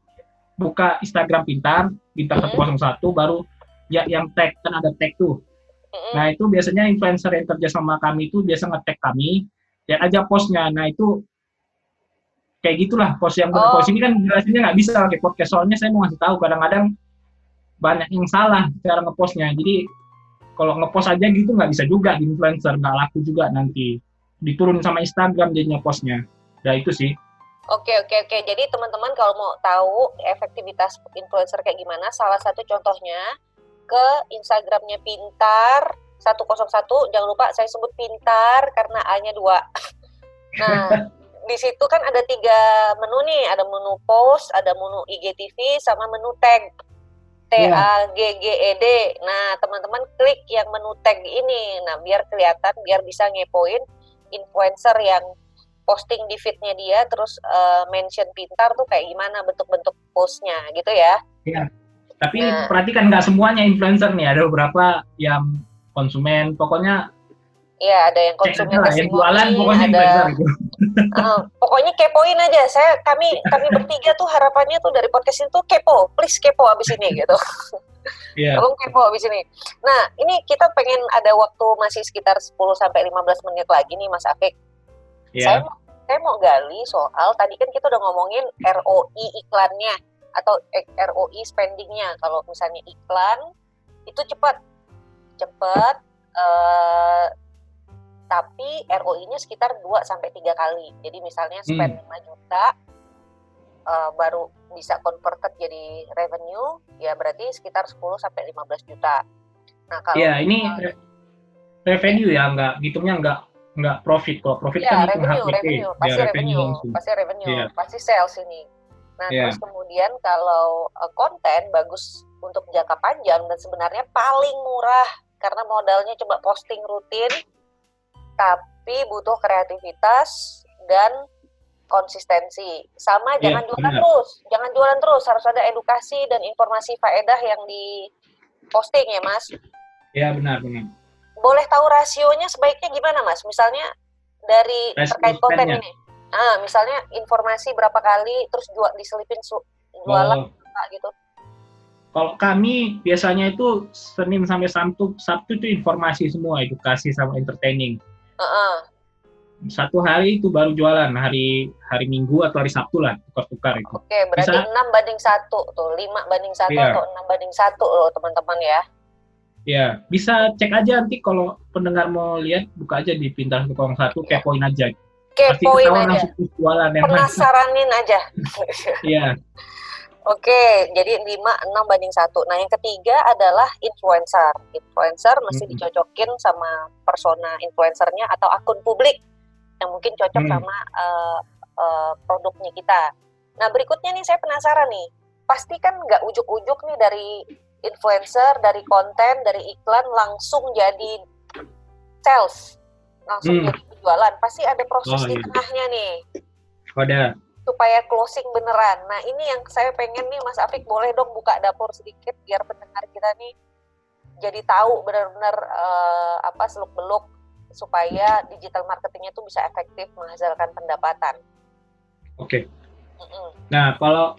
buka Instagram pintar pintar
Hmm.
101 baru ya yang tag kan ada tag tuh
Mm-mm.
nah itu biasanya influencer yang kerja sama kami itu biasa nge-tag kami lihat aja postnya nah itu kayak gitulah post yang
Oh.
post ini kan jelasinnya nggak bisa pakai podcast soalnya saya mau ngasih tahu kadang-kadang banyak yang salah cara ngepostnya jadi kalau ngepost aja gitu nggak bisa juga di influencer nggak laku juga nanti diturun sama Instagram jadinya postnya ya itu sih
Oke oke oke. Jadi teman-teman kalau mau tahu efektivitas influencer kayak gimana, salah satu contohnya ke Instagramnya Pintar 101. Jangan lupa saya sebut Pintar karena A-nya dua. Nah di situ kan ada tiga menu nih, ada menu post, ada menu IGTV, sama menu tag. T A G G E D. Nah teman-teman klik yang menu tag ini, nah biar kelihatan, biar bisa ngepoin influencer yang posting di feednya dia terus eh, mention pintar tuh kayak gimana bentuk-bentuk postnya gitu ya.
Tapi
Nah.
perhatikan nggak semuanya influencer nih, ada beberapa yang konsumen, pokoknya
ya ada yang konsumen
yang jualan pokoknya
ada eh, pokoknya kepoin aja saya kami kami bertiga tuh harapannya tuh dari podcast itu kepo please kepo abis ini gitu
Iya.
tolong kepo abis ini nah ini kita pengen ada waktu masih sekitar 10 sampai 15 menit lagi nih Mas Afik
Iya.
saya mau saya mau gali soal tadi kan kita udah ngomongin ROI iklannya atau ROI spendingnya. Kalau misalnya iklan itu cepat, cepat, uh, tapi ROI-nya sekitar 2 sampai tiga kali. Jadi misalnya spend hmm. 5 juta, uh, baru bisa converted jadi revenue, ya berarti sekitar 10 sampai 15 juta.
Nah kalau ya ini uh, revenue ya, nggak hitungnya nggak nggak profit kok profit
ya, kan revenue, revenue, pasti ya, revenue, revenue pasti revenue, yeah. pasti sales ini. Nah yeah. terus kemudian kalau uh, konten bagus untuk jangka panjang dan sebenarnya paling murah karena modalnya coba posting rutin, tapi butuh kreativitas dan konsistensi. Sama yeah, jangan jualan benar. terus, jangan jualan terus, harus ada edukasi dan informasi faedah yang di posting ya mas.
Ya benar benar
boleh tahu rasionya sebaiknya gimana mas? Misalnya dari Response terkait konten ini. Ah, misalnya informasi berapa kali terus jual diselipin jualan oh. gitu.
Kalau kami biasanya itu Senin sampai Sabtu, Sabtu itu informasi semua, edukasi sama entertaining. Uh -uh. Satu hari itu baru jualan, hari hari Minggu atau hari Sabtu lah, tukar-tukar itu.
Oke, berarti Bisa, 6 banding satu tuh, 5 banding satu iya. atau 6 banding satu loh teman-teman ya.
Ya, bisa cek aja nanti kalau pendengar mau lihat, buka aja di pintar tukang satu, kepoin aja.
Kepoin aja. jualan yang Penasaranin aja.
Iya.
Oke, jadi 5, 6 banding 1. Nah, yang ketiga adalah influencer. Influencer mesti hmm. dicocokin sama persona influencernya atau akun publik yang mungkin cocok hmm. sama uh, uh, produknya kita. Nah, berikutnya nih saya penasaran nih. Pasti kan nggak ujuk-ujuk nih dari influencer, dari konten, dari iklan langsung jadi sales, langsung hmm. jadi penjualan. Pasti ada proses oh, di iya. tengahnya nih.
Ada.
Supaya closing beneran. Nah ini yang saya pengen nih Mas Afik boleh dong buka dapur sedikit biar pendengar kita nih jadi tahu benar-benar uh, apa seluk beluk supaya digital marketingnya tuh bisa efektif menghasilkan pendapatan.
Oke. Okay. Mm -mm. Nah kalau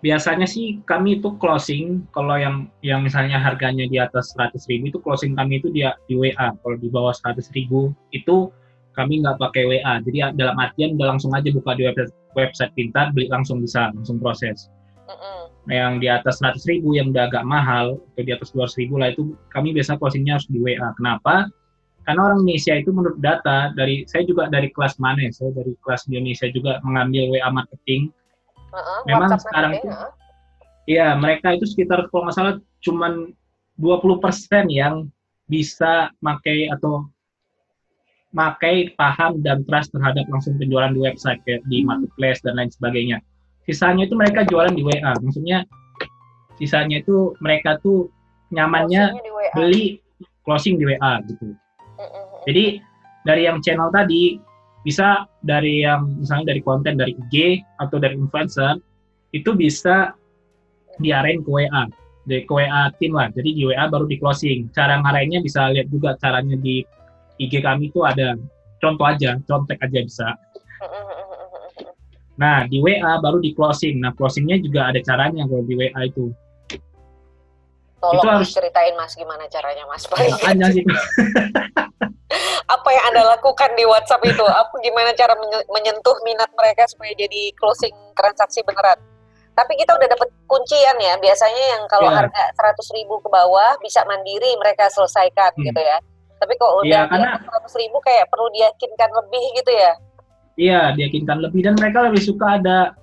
biasanya sih kami itu closing kalau yang yang misalnya harganya di atas 100 ribu itu closing kami itu dia di WA kalau di bawah 100 ribu itu kami nggak pakai WA jadi dalam artian udah langsung aja buka di website website pintar beli langsung bisa langsung proses. Nah, yang di atas 100 ribu yang udah agak mahal atau di atas 200 ribu lah itu kami biasa closingnya harus di WA kenapa? Karena orang Indonesia itu menurut data dari saya juga dari kelas mana ya saya dari kelas di Indonesia juga mengambil WA marketing. Uh Memang WhatsApp sekarang itu, Iya, mereka itu sekitar kalau nggak salah cuman 20% yang bisa pakai atau pakai paham dan trust terhadap langsung penjualan di website kayak di marketplace dan lain sebagainya. Sisanya itu mereka jualan di WA. Maksudnya sisanya itu mereka tuh nyamannya beli closing di WA gitu. Jadi dari yang channel tadi bisa dari yang misalnya dari konten dari IG atau dari influencer itu bisa diarahin ke WA dari ke WA tim lah jadi di WA baru di closing cara ngarahinnya bisa lihat juga caranya di IG kami itu ada contoh aja contek aja bisa nah di WA baru di closing nah closingnya juga ada caranya kalau di WA itu
Tolong itu harus ceritain mas gimana caranya mas Makanya sih apa yang anda lakukan di WhatsApp itu? Apa gimana cara menyentuh minat mereka supaya jadi closing transaksi beneran? Tapi kita udah dapat kuncian ya. Biasanya yang kalau yeah. harga seratus ribu ke bawah bisa mandiri mereka selesaikan hmm. gitu ya. Tapi kalau udah yeah, seratus ribu kayak perlu diyakinkan lebih gitu ya.
Iya, diyakinkan lebih dan mereka lebih suka ada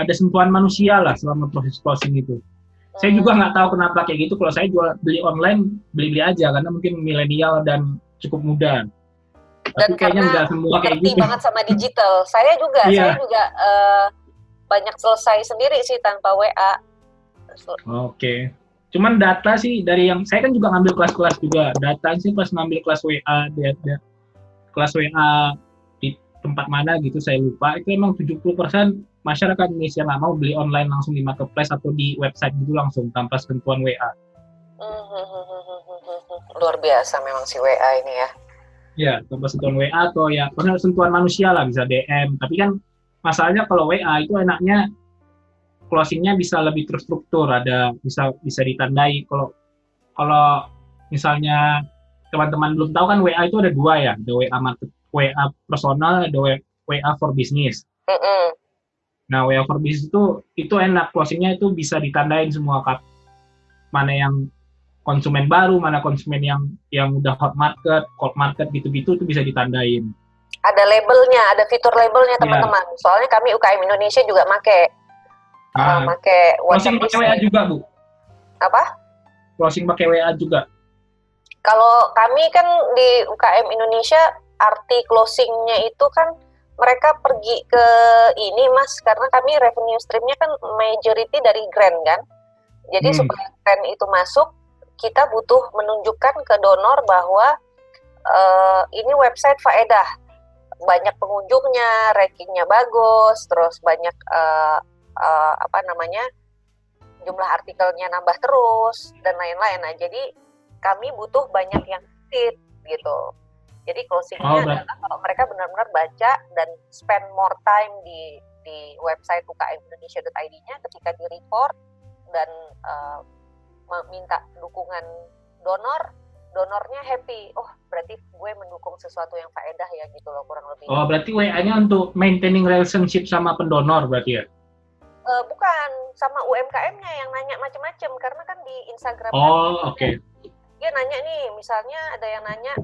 ada sentuhan manusia lah selama proses closing itu. Hmm. Saya juga nggak tahu kenapa kayak gitu. Kalau saya jual beli online beli beli aja karena mungkin milenial dan cukup mudah.
Dan Tapi kayaknya nggak semua kayak gitu. banget sama digital. Saya juga, yeah. saya juga uh, banyak selesai sendiri sih tanpa WA.
Oke. Okay. Cuman data sih dari yang saya kan juga ngambil kelas-kelas juga. Data sih pas ngambil kelas WA dia, dia kelas WA di tempat mana gitu saya lupa itu emang 70% masyarakat Indonesia nggak mau beli online langsung di marketplace atau di website gitu langsung tanpa sentuhan WA. Hmm,
Luar biasa memang si WA ini ya.
Ya, tanpa sentuhan WA atau ya pernah sentuhan manusia lah bisa DM. Tapi kan masalahnya kalau WA itu enaknya closingnya bisa lebih terstruktur, ada bisa bisa ditandai. Kalau kalau misalnya teman-teman belum tahu kan WA itu ada dua ya, ada WA market, WA personal, ada WA for business. Mm -hmm. Nah, way over business itu itu enak closingnya itu bisa ditandain semua kap mana yang konsumen baru, mana konsumen yang yang udah hot market, cold market gitu-gitu itu bisa ditandain.
Ada labelnya, ada fitur labelnya iya. teman-teman. Yeah. Soalnya kami UKM Indonesia juga make
uh, closing pakai WA juga bu.
Apa?
Closing pakai WA juga.
Kalau kami kan di UKM Indonesia arti closingnya itu kan mereka pergi ke ini mas karena kami revenue streamnya kan majority dari grant kan jadi hmm. supaya grant itu masuk kita butuh menunjukkan ke donor bahwa uh, ini website faedah banyak pengunjungnya rankingnya bagus terus banyak uh, uh, apa namanya jumlah artikelnya nambah terus dan lain-lain nah jadi kami butuh banyak yang hit gitu jadi closingnya oh, adalah kalau mereka benar-benar baca dan spend more time di di website ukmindonesia.id-nya ketika di report dan uh, meminta dukungan donor, donornya happy. Oh, berarti gue mendukung sesuatu yang faedah ya gitu loh kurang lebih.
Oh, berarti WA-nya untuk maintaining relationship sama pendonor berarti ya?
Uh, bukan, sama UMKM-nya yang nanya macam-macam karena kan di Instagram.
Oh, oke. Okay.
Dia nanya nih, misalnya ada yang nanya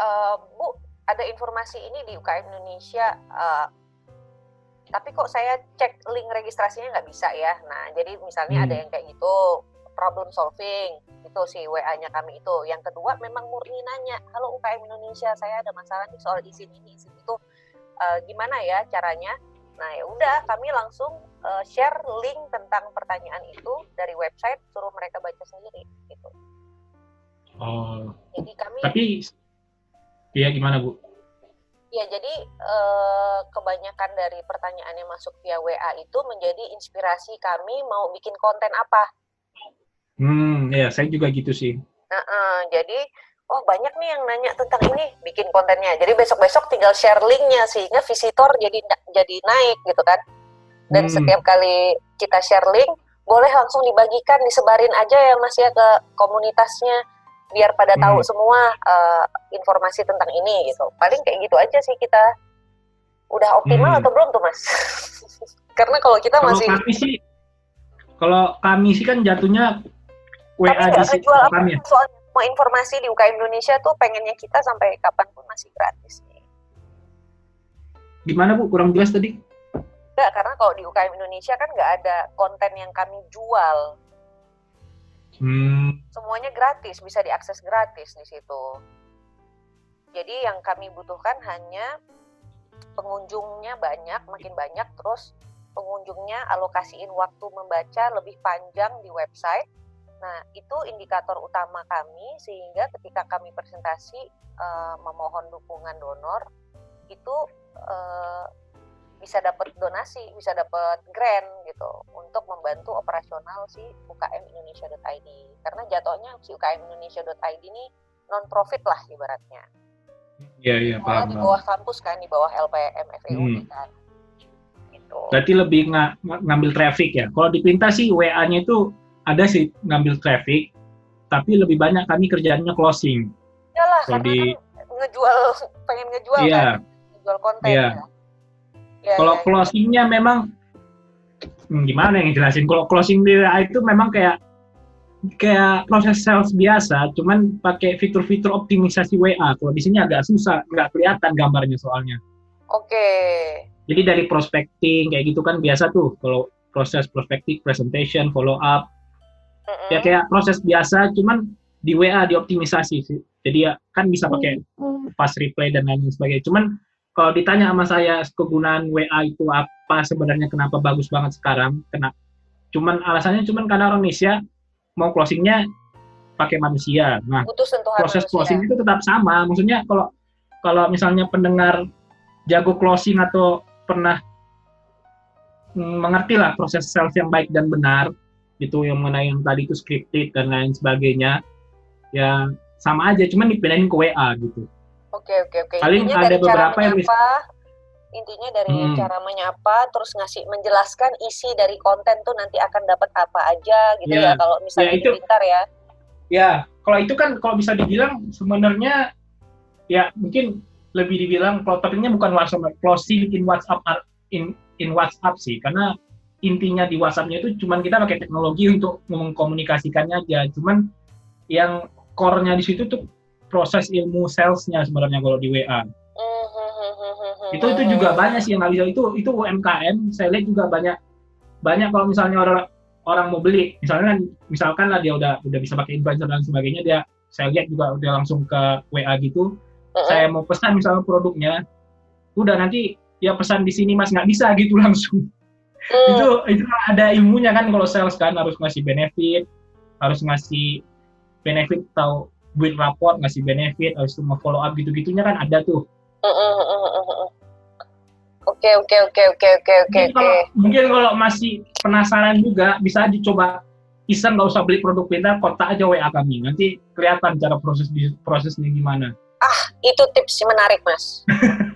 uh, Bu, ada informasi ini di UKM Indonesia, uh, tapi kok saya cek link registrasinya nggak bisa ya. Nah, jadi misalnya hmm. ada yang kayak gitu, problem solving, itu si WA-nya kami itu. Yang kedua memang murni nanya, halo UKM Indonesia, saya ada masalah nih soal izin ini, izin itu, uh, gimana ya caranya? Nah, ya udah kami langsung uh, share link tentang pertanyaan itu dari website, suruh mereka baca sendiri gitu.
Oh. Jadi kami Tapi Iya gimana Bu?
Ya jadi eh, kebanyakan dari pertanyaan yang masuk via WA itu menjadi inspirasi kami mau bikin konten apa.
Hmm, ya saya juga gitu sih.
Nah, uh, jadi oh banyak nih yang nanya tentang ini, bikin kontennya. Jadi besok-besok tinggal share linknya sehingga visitor jadi jadi naik gitu kan. Dan hmm. setiap kali kita share link, boleh langsung dibagikan, disebarin aja ya Mas ya ke komunitasnya biar pada hmm. tahu semua uh, informasi tentang ini gitu. Paling kayak gitu aja sih kita. Udah optimal hmm. atau belum tuh mas? Karena kalau kita
kalau
masih.
Kami sih, kalau kami sih kan jatuhnya
WA kami di situ kami. Ya. Soal semua informasi di UKM Indonesia tuh pengennya kita sampai kapan pun masih gratis nih.
Gimana bu? Kurang jelas tadi?
Enggak, karena kalau di UKM Indonesia kan nggak ada konten yang kami jual
Hmm.
Semuanya gratis, bisa diakses gratis di situ. Jadi yang kami butuhkan hanya pengunjungnya banyak, makin banyak, terus pengunjungnya alokasiin waktu membaca lebih panjang di website. Nah, itu indikator utama kami sehingga ketika kami presentasi uh, memohon dukungan donor itu uh, bisa dapat donasi, bisa dapat grant gitu untuk membantu operasional si UKM Indonesia.id. Karena jatuhnya si UKM Indonesia.id ini non profit lah ibaratnya.
Iya iya paham.
Di bawah kampus kan, di bawah LPM FEU hmm. kan.
Gitu. Berarti lebih ng ngambil traffic ya. Kalau di Pinta sih WA-nya itu ada sih ngambil traffic, tapi lebih banyak kami kerjanya closing.
Iyalah, karena di... kan ngejual, pengen ngejual iya. kan, ngejual konten iya. ya
Ya, kalau ya, closingnya memang hmm, gimana yang jelasin? Kalau closing di WA itu memang kayak kayak proses sales biasa, cuman pakai fitur-fitur optimisasi WA. Kalau di sini agak susah, nggak kelihatan gambarnya soalnya.
Oke. Okay.
Jadi dari prospecting kayak gitu kan biasa tuh kalau proses prospecting, presentation, follow up. Mm -hmm. Ya kayak proses biasa, cuman di WA dioptimisasi sih. Jadi ya kan bisa pakai fast reply dan lain sebagainya. Cuman kalau ditanya sama saya kegunaan WA itu apa sebenarnya kenapa bagus banget sekarang kena cuman alasannya cuman karena orang Indonesia mau closingnya pakai manusia. Nah proses manusia. closing itu tetap sama. Maksudnya kalau kalau misalnya pendengar jago closing atau pernah mengerti lah proses sales yang baik dan benar itu yang mengenai yang tadi itu scripted dan lain sebagainya ya sama aja cuman dipindahin ke WA gitu
Oke oke oke.
Paling intinya ada dari beberapa
cara menyapa, yang intinya dari hmm. cara menyapa, terus ngasih menjelaskan isi dari konten tuh nanti akan dapat apa aja gitu ya, ya kalau misalnya ya, itu, pintar ya.
Ya, kalau itu kan kalau bisa dibilang sebenarnya ya mungkin lebih dibilang topiknya bukan WhatsApp, closing in WhatsApp in in WhatsApp sih, karena intinya di WhatsApp-nya itu cuman kita pakai teknologi untuk mengkomunikasikannya aja. Cuman yang core-nya di situ tuh proses ilmu sales-nya sebenarnya kalau di WA. Itu itu juga banyak sih bisa itu itu UMKM. Saya lihat juga banyak banyak kalau misalnya orang orang mau beli, misalnya kan misalkan lah dia udah udah bisa pakai influencer dan sebagainya, dia saya lihat juga udah langsung ke WA gitu. Saya mau pesan misalnya produknya, udah nanti ya pesan di sini mas nggak bisa gitu langsung. Hmm. itu itu ada ilmunya kan kalau sales kan harus ngasih benefit, harus ngasih benefit atau build rapport, ngasih benefit, harus mau follow up gitu-gitunya kan ada tuh.
Oke oke oke oke oke oke.
Mungkin kalau masih penasaran juga bisa dicoba iseng nggak usah beli produk pintar, kontak aja WA kami. Nanti kelihatan cara proses prosesnya gimana.
Ah, itu tips menarik, Mas.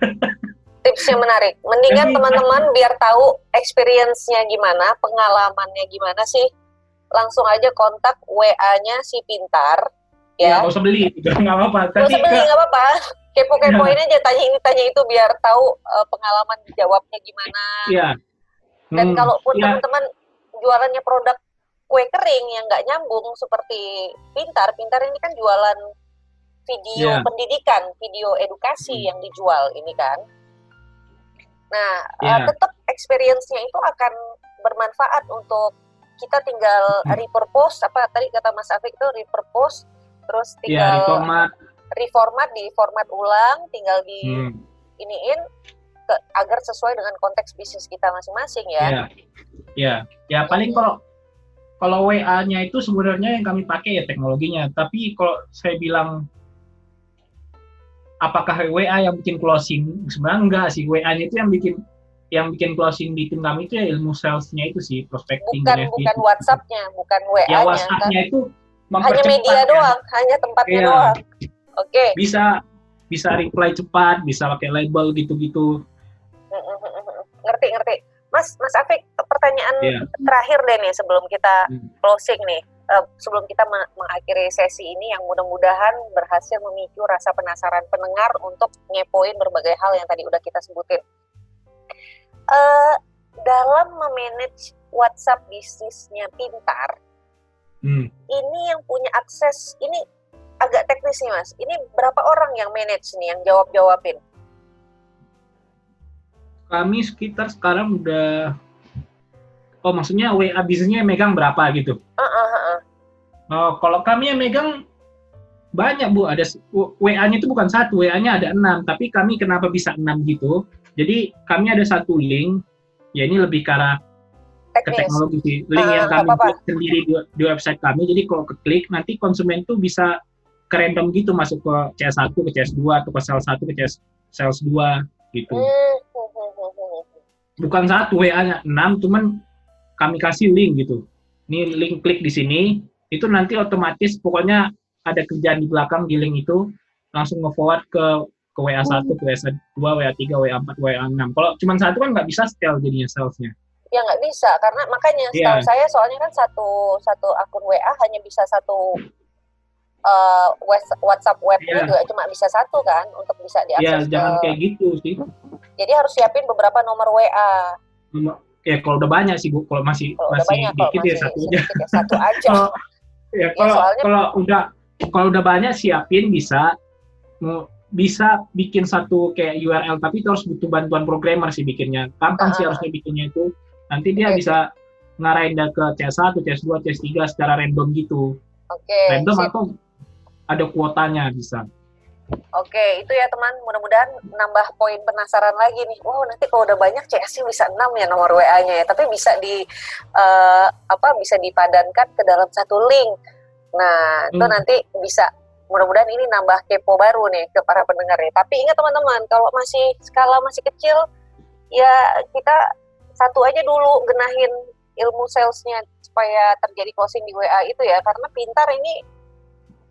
tips yang menarik. Mendingan teman-teman biar tahu experience-nya gimana, pengalamannya gimana sih, langsung aja kontak WA-nya si Pintar.
Ya, ya gak usah beli, nggak apa-apa.
Gak usah beli, nggak apa-apa. Kepo-kepoin ya. aja, tanya ini, tanya itu, biar tahu uh, pengalaman jawabnya gimana.
Iya.
Hmm, Dan kalaupun ya. teman-teman jualannya produk kue kering yang nggak nyambung seperti Pintar, Pintar ini kan jualan video yeah. pendidikan, video edukasi hmm. yang dijual ini kan. Nah, yeah. uh, iya. tetap experience-nya itu akan bermanfaat untuk kita tinggal hmm. repurpose apa tadi kata Mas Afik itu repurpose terus iya, tinggal
yeah, reformat
reformat di format ulang tinggal di hmm. iniin ke, agar sesuai dengan konteks bisnis kita masing-masing ya.
Iya. Ya, ya paling kalau kalau WA-nya itu sebenarnya yang kami pakai ya teknologinya, tapi kalau saya bilang apakah WA yang bikin closing sebenarnya enggak sih WA-nya itu yang bikin yang bikin closing di tim kami itu ya ilmu salesnya itu sih prospecting
bukan bukan. WhatsAppnya bukan WA-nya
ya WhatsAppnya kan? itu
hanya media ya. doang hanya tempatnya ya. doang oke okay.
bisa bisa reply cepat bisa pakai label gitu-gitu
ngerti ngerti Mas Mas Afik pertanyaan yeah. terakhir deh nih sebelum kita hmm. closing nih uh, sebelum kita mengakhiri sesi ini yang mudah-mudahan berhasil memicu rasa penasaran pendengar untuk ngepoin berbagai hal yang tadi udah kita sebutin. Uh, dalam memanage WhatsApp bisnisnya pintar, hmm. ini yang punya akses ini agak teknis nih mas. Ini berapa orang yang manage nih yang jawab jawabin?
Kami sekitar sekarang udah Oh maksudnya WA bisnisnya megang berapa gitu? Uh, uh, uh. Oh, kalau kami yang megang banyak bu, ada WA-nya itu bukan satu, WA-nya ada enam, tapi kami kenapa bisa enam gitu? Jadi kami ada satu link, ya ini lebih ke arah ke teknologi sih. Link uh, yang kami buat sendiri di, di website kami, jadi kalau klik nanti konsumen tuh bisa ke random gitu masuk ke CS1, ke CS2, atau ke sales 1, ke CS, sales 2 gitu. Hmm. Bukan satu WA-nya, enam, cuman kami kasih link gitu. Ini link klik di sini, itu nanti otomatis pokoknya ada kerjaan di belakang di link itu langsung nge-forward ke ke WA1, ke WA2, WA3, WA4, WA6. Kalau cuma satu kan nggak bisa setel jadinya salesnya.
Ya nggak bisa, karena makanya yeah. saya soalnya kan satu satu akun WA hanya bisa satu uh, WhatsApp web yeah. juga cuma bisa satu kan untuk bisa diakses.
Iya, yeah, jangan kayak gitu sih.
Jadi harus siapin beberapa nomor WA.
Nomor, ya kalau udah banyak sih bu kalau masih kalau masih banyak, dikit ya satu aja
ya, satu aja
kalau, ya, kalau ya, kalau udah kalau udah banyak siapin bisa bisa bikin satu kayak URL tapi itu harus butuh bantuan programmer sih bikinnya gampang uh -huh. sih harusnya bikinnya itu nanti dia okay. bisa ngarahin dia ke CS1, CS2, CS3 secara random gitu.
Oke. Okay.
Random Sip. atau ada kuotanya bisa.
Oke, itu ya teman. Mudah-mudahan nambah poin penasaran lagi nih. Wow, nanti kalau udah banyak CS bisa 6 ya nomor WA-nya ya. Tapi bisa di uh, apa bisa dipadankan ke dalam satu link. Nah, hmm. itu nanti bisa mudah-mudahan ini nambah kepo baru nih ke para pendengar ya. Tapi ingat teman-teman, kalau masih skala masih kecil ya kita satu aja dulu genahin ilmu salesnya supaya terjadi closing di WA itu ya karena pintar ini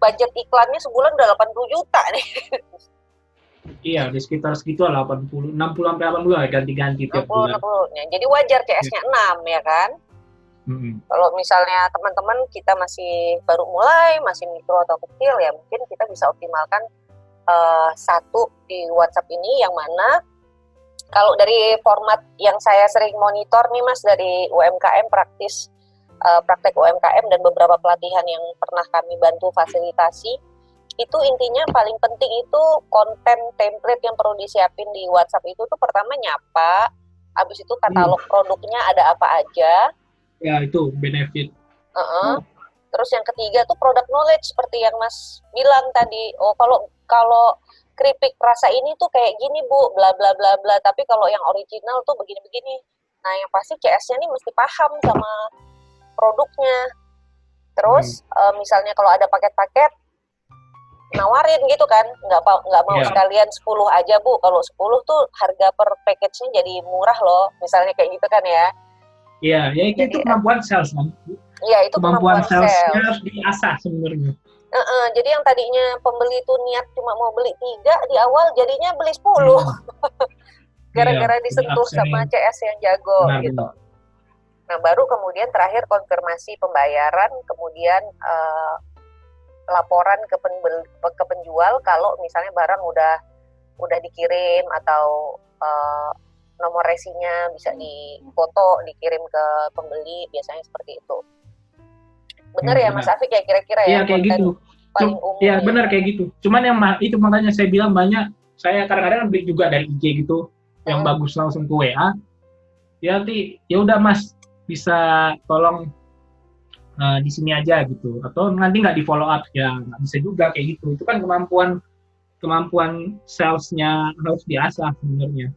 budget iklannya sebulan udah 80 juta nih.
Iya, di sekitar segitu lah 80, 60 sampai 80 lah ganti-ganti tiap
60, bulan. 60, ya. Jadi wajar CS-nya ya. 6 ya kan? Mm-hmm. Kalau misalnya teman-teman kita masih baru mulai, masih mikro atau kecil ya mungkin kita bisa optimalkan uh, satu di WhatsApp ini yang mana kalau dari format yang saya sering monitor nih Mas dari UMKM praktis uh, praktek UMKM dan beberapa pelatihan yang pernah kami bantu fasilitasi itu intinya paling penting itu konten template yang perlu disiapin di WhatsApp itu tuh pertama nyapa, habis itu katalog hmm. produknya ada apa aja.
Ya itu benefit.
Uh -uh. Hmm. Terus yang ketiga tuh product knowledge seperti yang Mas bilang tadi. Oh kalau kalau keripik rasa ini tuh kayak gini bu, bla bla bla bla. Tapi kalau yang original tuh begini-begini. Nah yang pasti CS-nya nih mesti paham sama produknya. Terus hmm. uh, misalnya kalau ada paket-paket nawarin gitu kan nggak nggak mau yeah. sekalian 10 aja bu kalau 10 tuh harga per package-nya jadi murah loh misalnya kayak gitu kan ya
iya yeah, ya itu, jadi, itu kemampuan sales kan
iya itu kemampuan, kemampuan sales
harus diasah sebenarnya
Uh, uh, jadi yang tadinya pembeli itu niat cuma mau beli tiga di awal jadinya beli sepuluh hmm. gara-gara iya, disentuh sama CS yang jago benar, gitu. Nah baru kemudian terakhir konfirmasi pembayaran, kemudian uh, laporan ke, penbel, ke penjual kalau misalnya barang udah udah dikirim atau uh, nomor resinya bisa difoto dikirim ke pembeli biasanya seperti itu. Benar ya, ya Mas Afik ya kira-kira ya?
Iya kayak gitu. Paling umum. Iya ya. benar kayak gitu. Cuman yang itu makanya saya bilang banyak saya kadang-kadang beli juga dari IG gitu hmm. yang bagus langsung ke WA. Ya nanti ya udah Mas bisa tolong uh, di sini aja gitu atau nanti nggak di follow up ya nggak bisa juga kayak gitu itu kan kemampuan kemampuan salesnya harus diasah sebenarnya.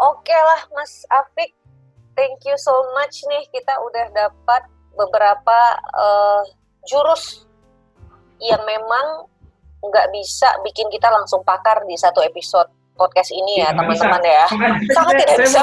Oke lah Mas Afik, thank you so much nih kita udah dapat beberapa uh, jurus yang memang nggak bisa bikin kita langsung pakar di satu episode podcast ini ya teman-teman ya. Sangat tidak bisa.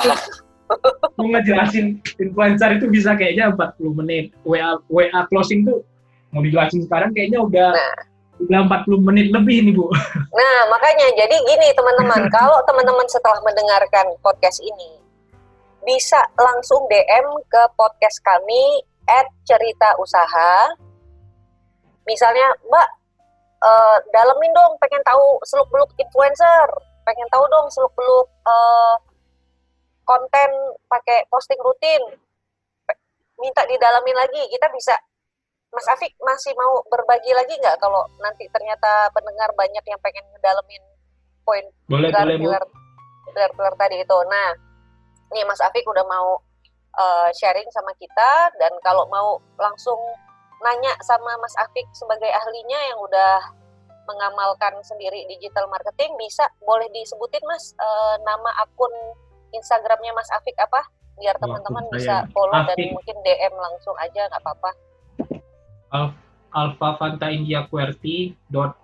mau ngejelasin influencer itu bisa kayaknya 40 menit. WA WA closing tuh mau dijelasin sekarang kayaknya udah nah. udah 40 menit lebih nih Bu.
Nah, makanya jadi gini teman-teman, kalau teman-teman setelah mendengarkan podcast ini bisa langsung DM ke podcast kami at cerita usaha. Misalnya, Mbak, uh, dalemin dong, pengen tahu seluk-beluk influencer, pengen tahu dong seluk-beluk uh, konten pakai posting rutin. Minta didalamin lagi kita bisa. Mas Afik masih mau berbagi lagi nggak kalau nanti ternyata pendengar banyak yang pengen ngedalamin poin
boleh, pilar, boleh, pilar,
pilar, pilar tadi itu? Nah nih Mas Afik udah mau uh, sharing sama kita dan kalau mau langsung nanya sama Mas Afik sebagai ahlinya yang udah mengamalkan sendiri digital marketing bisa boleh disebutin Mas uh, nama akun Instagramnya Mas Afik apa? Biar teman-teman bisa follow Afik. dan mungkin DM langsung aja nggak apa-apa.
Alpha Fanta India QWERTY dot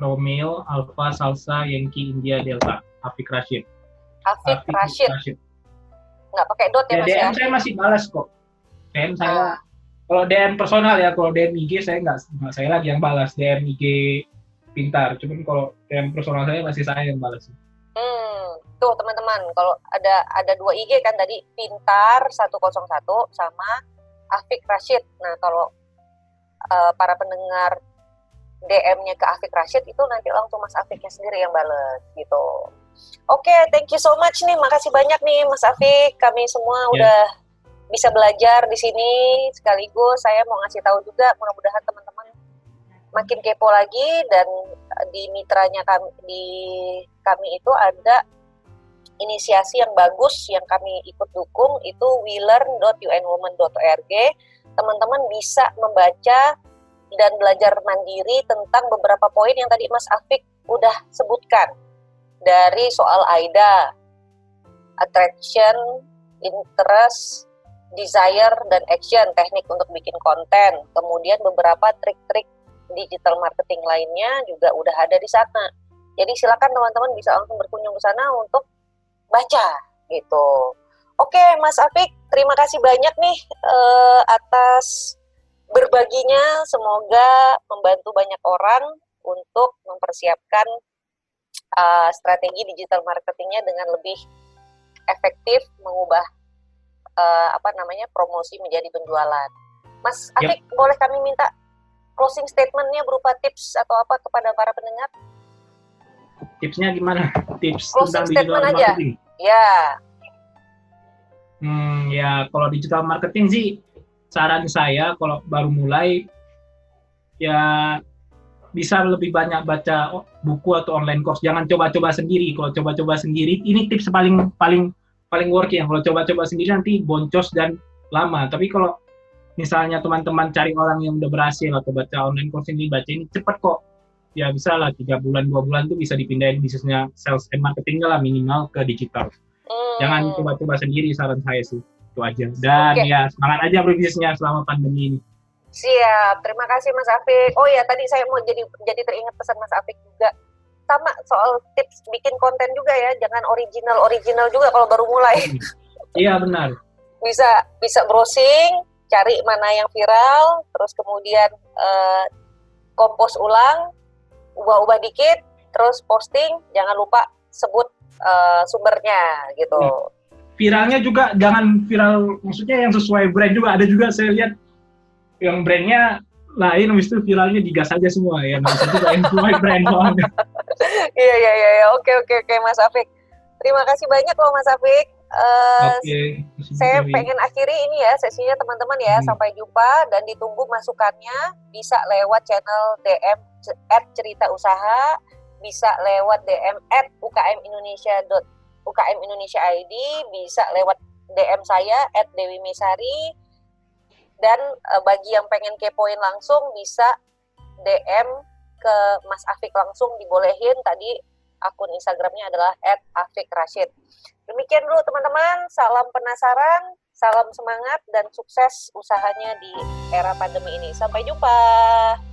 Romeo Alpha Salsa Yankee India Delta Afik Rashid.
Afik, Afik Rashid. Rashid. Nggak pakai dot ya, ya Mas
DM ya? saya masih balas kok. DM saya ah. kalau DM personal ya, kalau DM IG saya nggak, saya lagi yang balas. DM IG pintar, cuman kalau DM personal saya masih saya yang balas.
Hmm, tuh teman-teman, kalau ada ada dua IG kan tadi Pintar 101 sama Afik Rashid. Nah, kalau uh, para pendengar DM-nya ke Afik Rashid itu nanti langsung Mas Afiknya sendiri yang bales gitu. Oke, okay, thank you so much nih. Makasih banyak nih Mas Afik. Kami semua yeah. udah bisa belajar di sini sekaligus saya mau ngasih tahu juga mudah-mudahan teman-teman makin kepo lagi dan di mitranya kami di kami itu ada inisiasi yang bagus yang kami ikut dukung itu welearn.unwoman.org teman-teman bisa membaca dan belajar mandiri tentang beberapa poin yang tadi Mas Afik udah sebutkan dari soal AIDA attraction interest desire dan action teknik untuk bikin konten kemudian beberapa trik-trik digital marketing lainnya juga udah ada di sana. Jadi silakan teman-teman bisa langsung berkunjung ke sana untuk baca gitu. Oke, Mas Afik, terima kasih banyak nih uh, atas berbaginya. Semoga membantu banyak orang untuk mempersiapkan uh, strategi digital marketingnya dengan lebih efektif mengubah uh, apa namanya promosi menjadi penjualan. Mas Afik, yep. boleh kami minta closing statementnya berupa tips atau apa kepada para pendengar?
Tipsnya gimana? tips
Closing
tentang digital
statement aja.
marketing.
Ya,
Hmm, ya kalau digital marketing sih saran saya kalau baru mulai ya bisa lebih banyak baca buku atau online course. Jangan coba-coba sendiri. Kalau coba-coba sendiri, ini tips paling paling paling working. Kalau coba-coba sendiri nanti boncos dan lama. Tapi kalau misalnya teman-teman cari orang yang udah berhasil atau baca online course ini, baca ini cepet kok. Ya bisa lah tiga bulan dua bulan tuh bisa dipindahin bisnisnya sales and marketing lah minimal ke digital.
Hmm.
Jangan coba-coba sendiri saran saya sih itu aja. Dan
Oke.
ya semangat aja berbisnisnya selama pandemi ini.
Siap, terima kasih Mas Afik. Oh ya, tadi saya mau jadi jadi teringat pesan Mas Afik juga. Sama soal tips bikin konten juga ya, jangan original original juga kalau baru mulai.
Iya benar.
Bisa bisa browsing, cari mana yang viral, terus kemudian eh, kompos ulang, ubah-ubah dikit, terus posting. Jangan lupa sebut eh, sumbernya gitu.
viralnya juga jangan viral maksudnya yang sesuai brand juga ada juga saya lihat yang brandnya lain habis itu viralnya digas aja semua ya juga yang sesuai brand doang
Iya iya iya, iya. oke oke oke Mas Afik. Terima kasih banyak loh Mas Afik. Eh,
oke
saya pengen akhiri ini ya sesinya teman-teman ya
Hmm.
sampai jumpa dan ditunggu masukannya bisa lewat channel DM at cerita usaha bisa lewat DM at ukm Indonesia ukm Indonesia ID bisa lewat DM saya at Dewi Mesari dan eh, bagi yang pengen kepoin langsung bisa DM ke Mas Afik langsung dibolehin tadi akun Instagramnya adalah @afikrashid. Demikian dulu teman-teman, salam penasaran, salam semangat dan sukses usahanya di era pandemi ini. Sampai jumpa.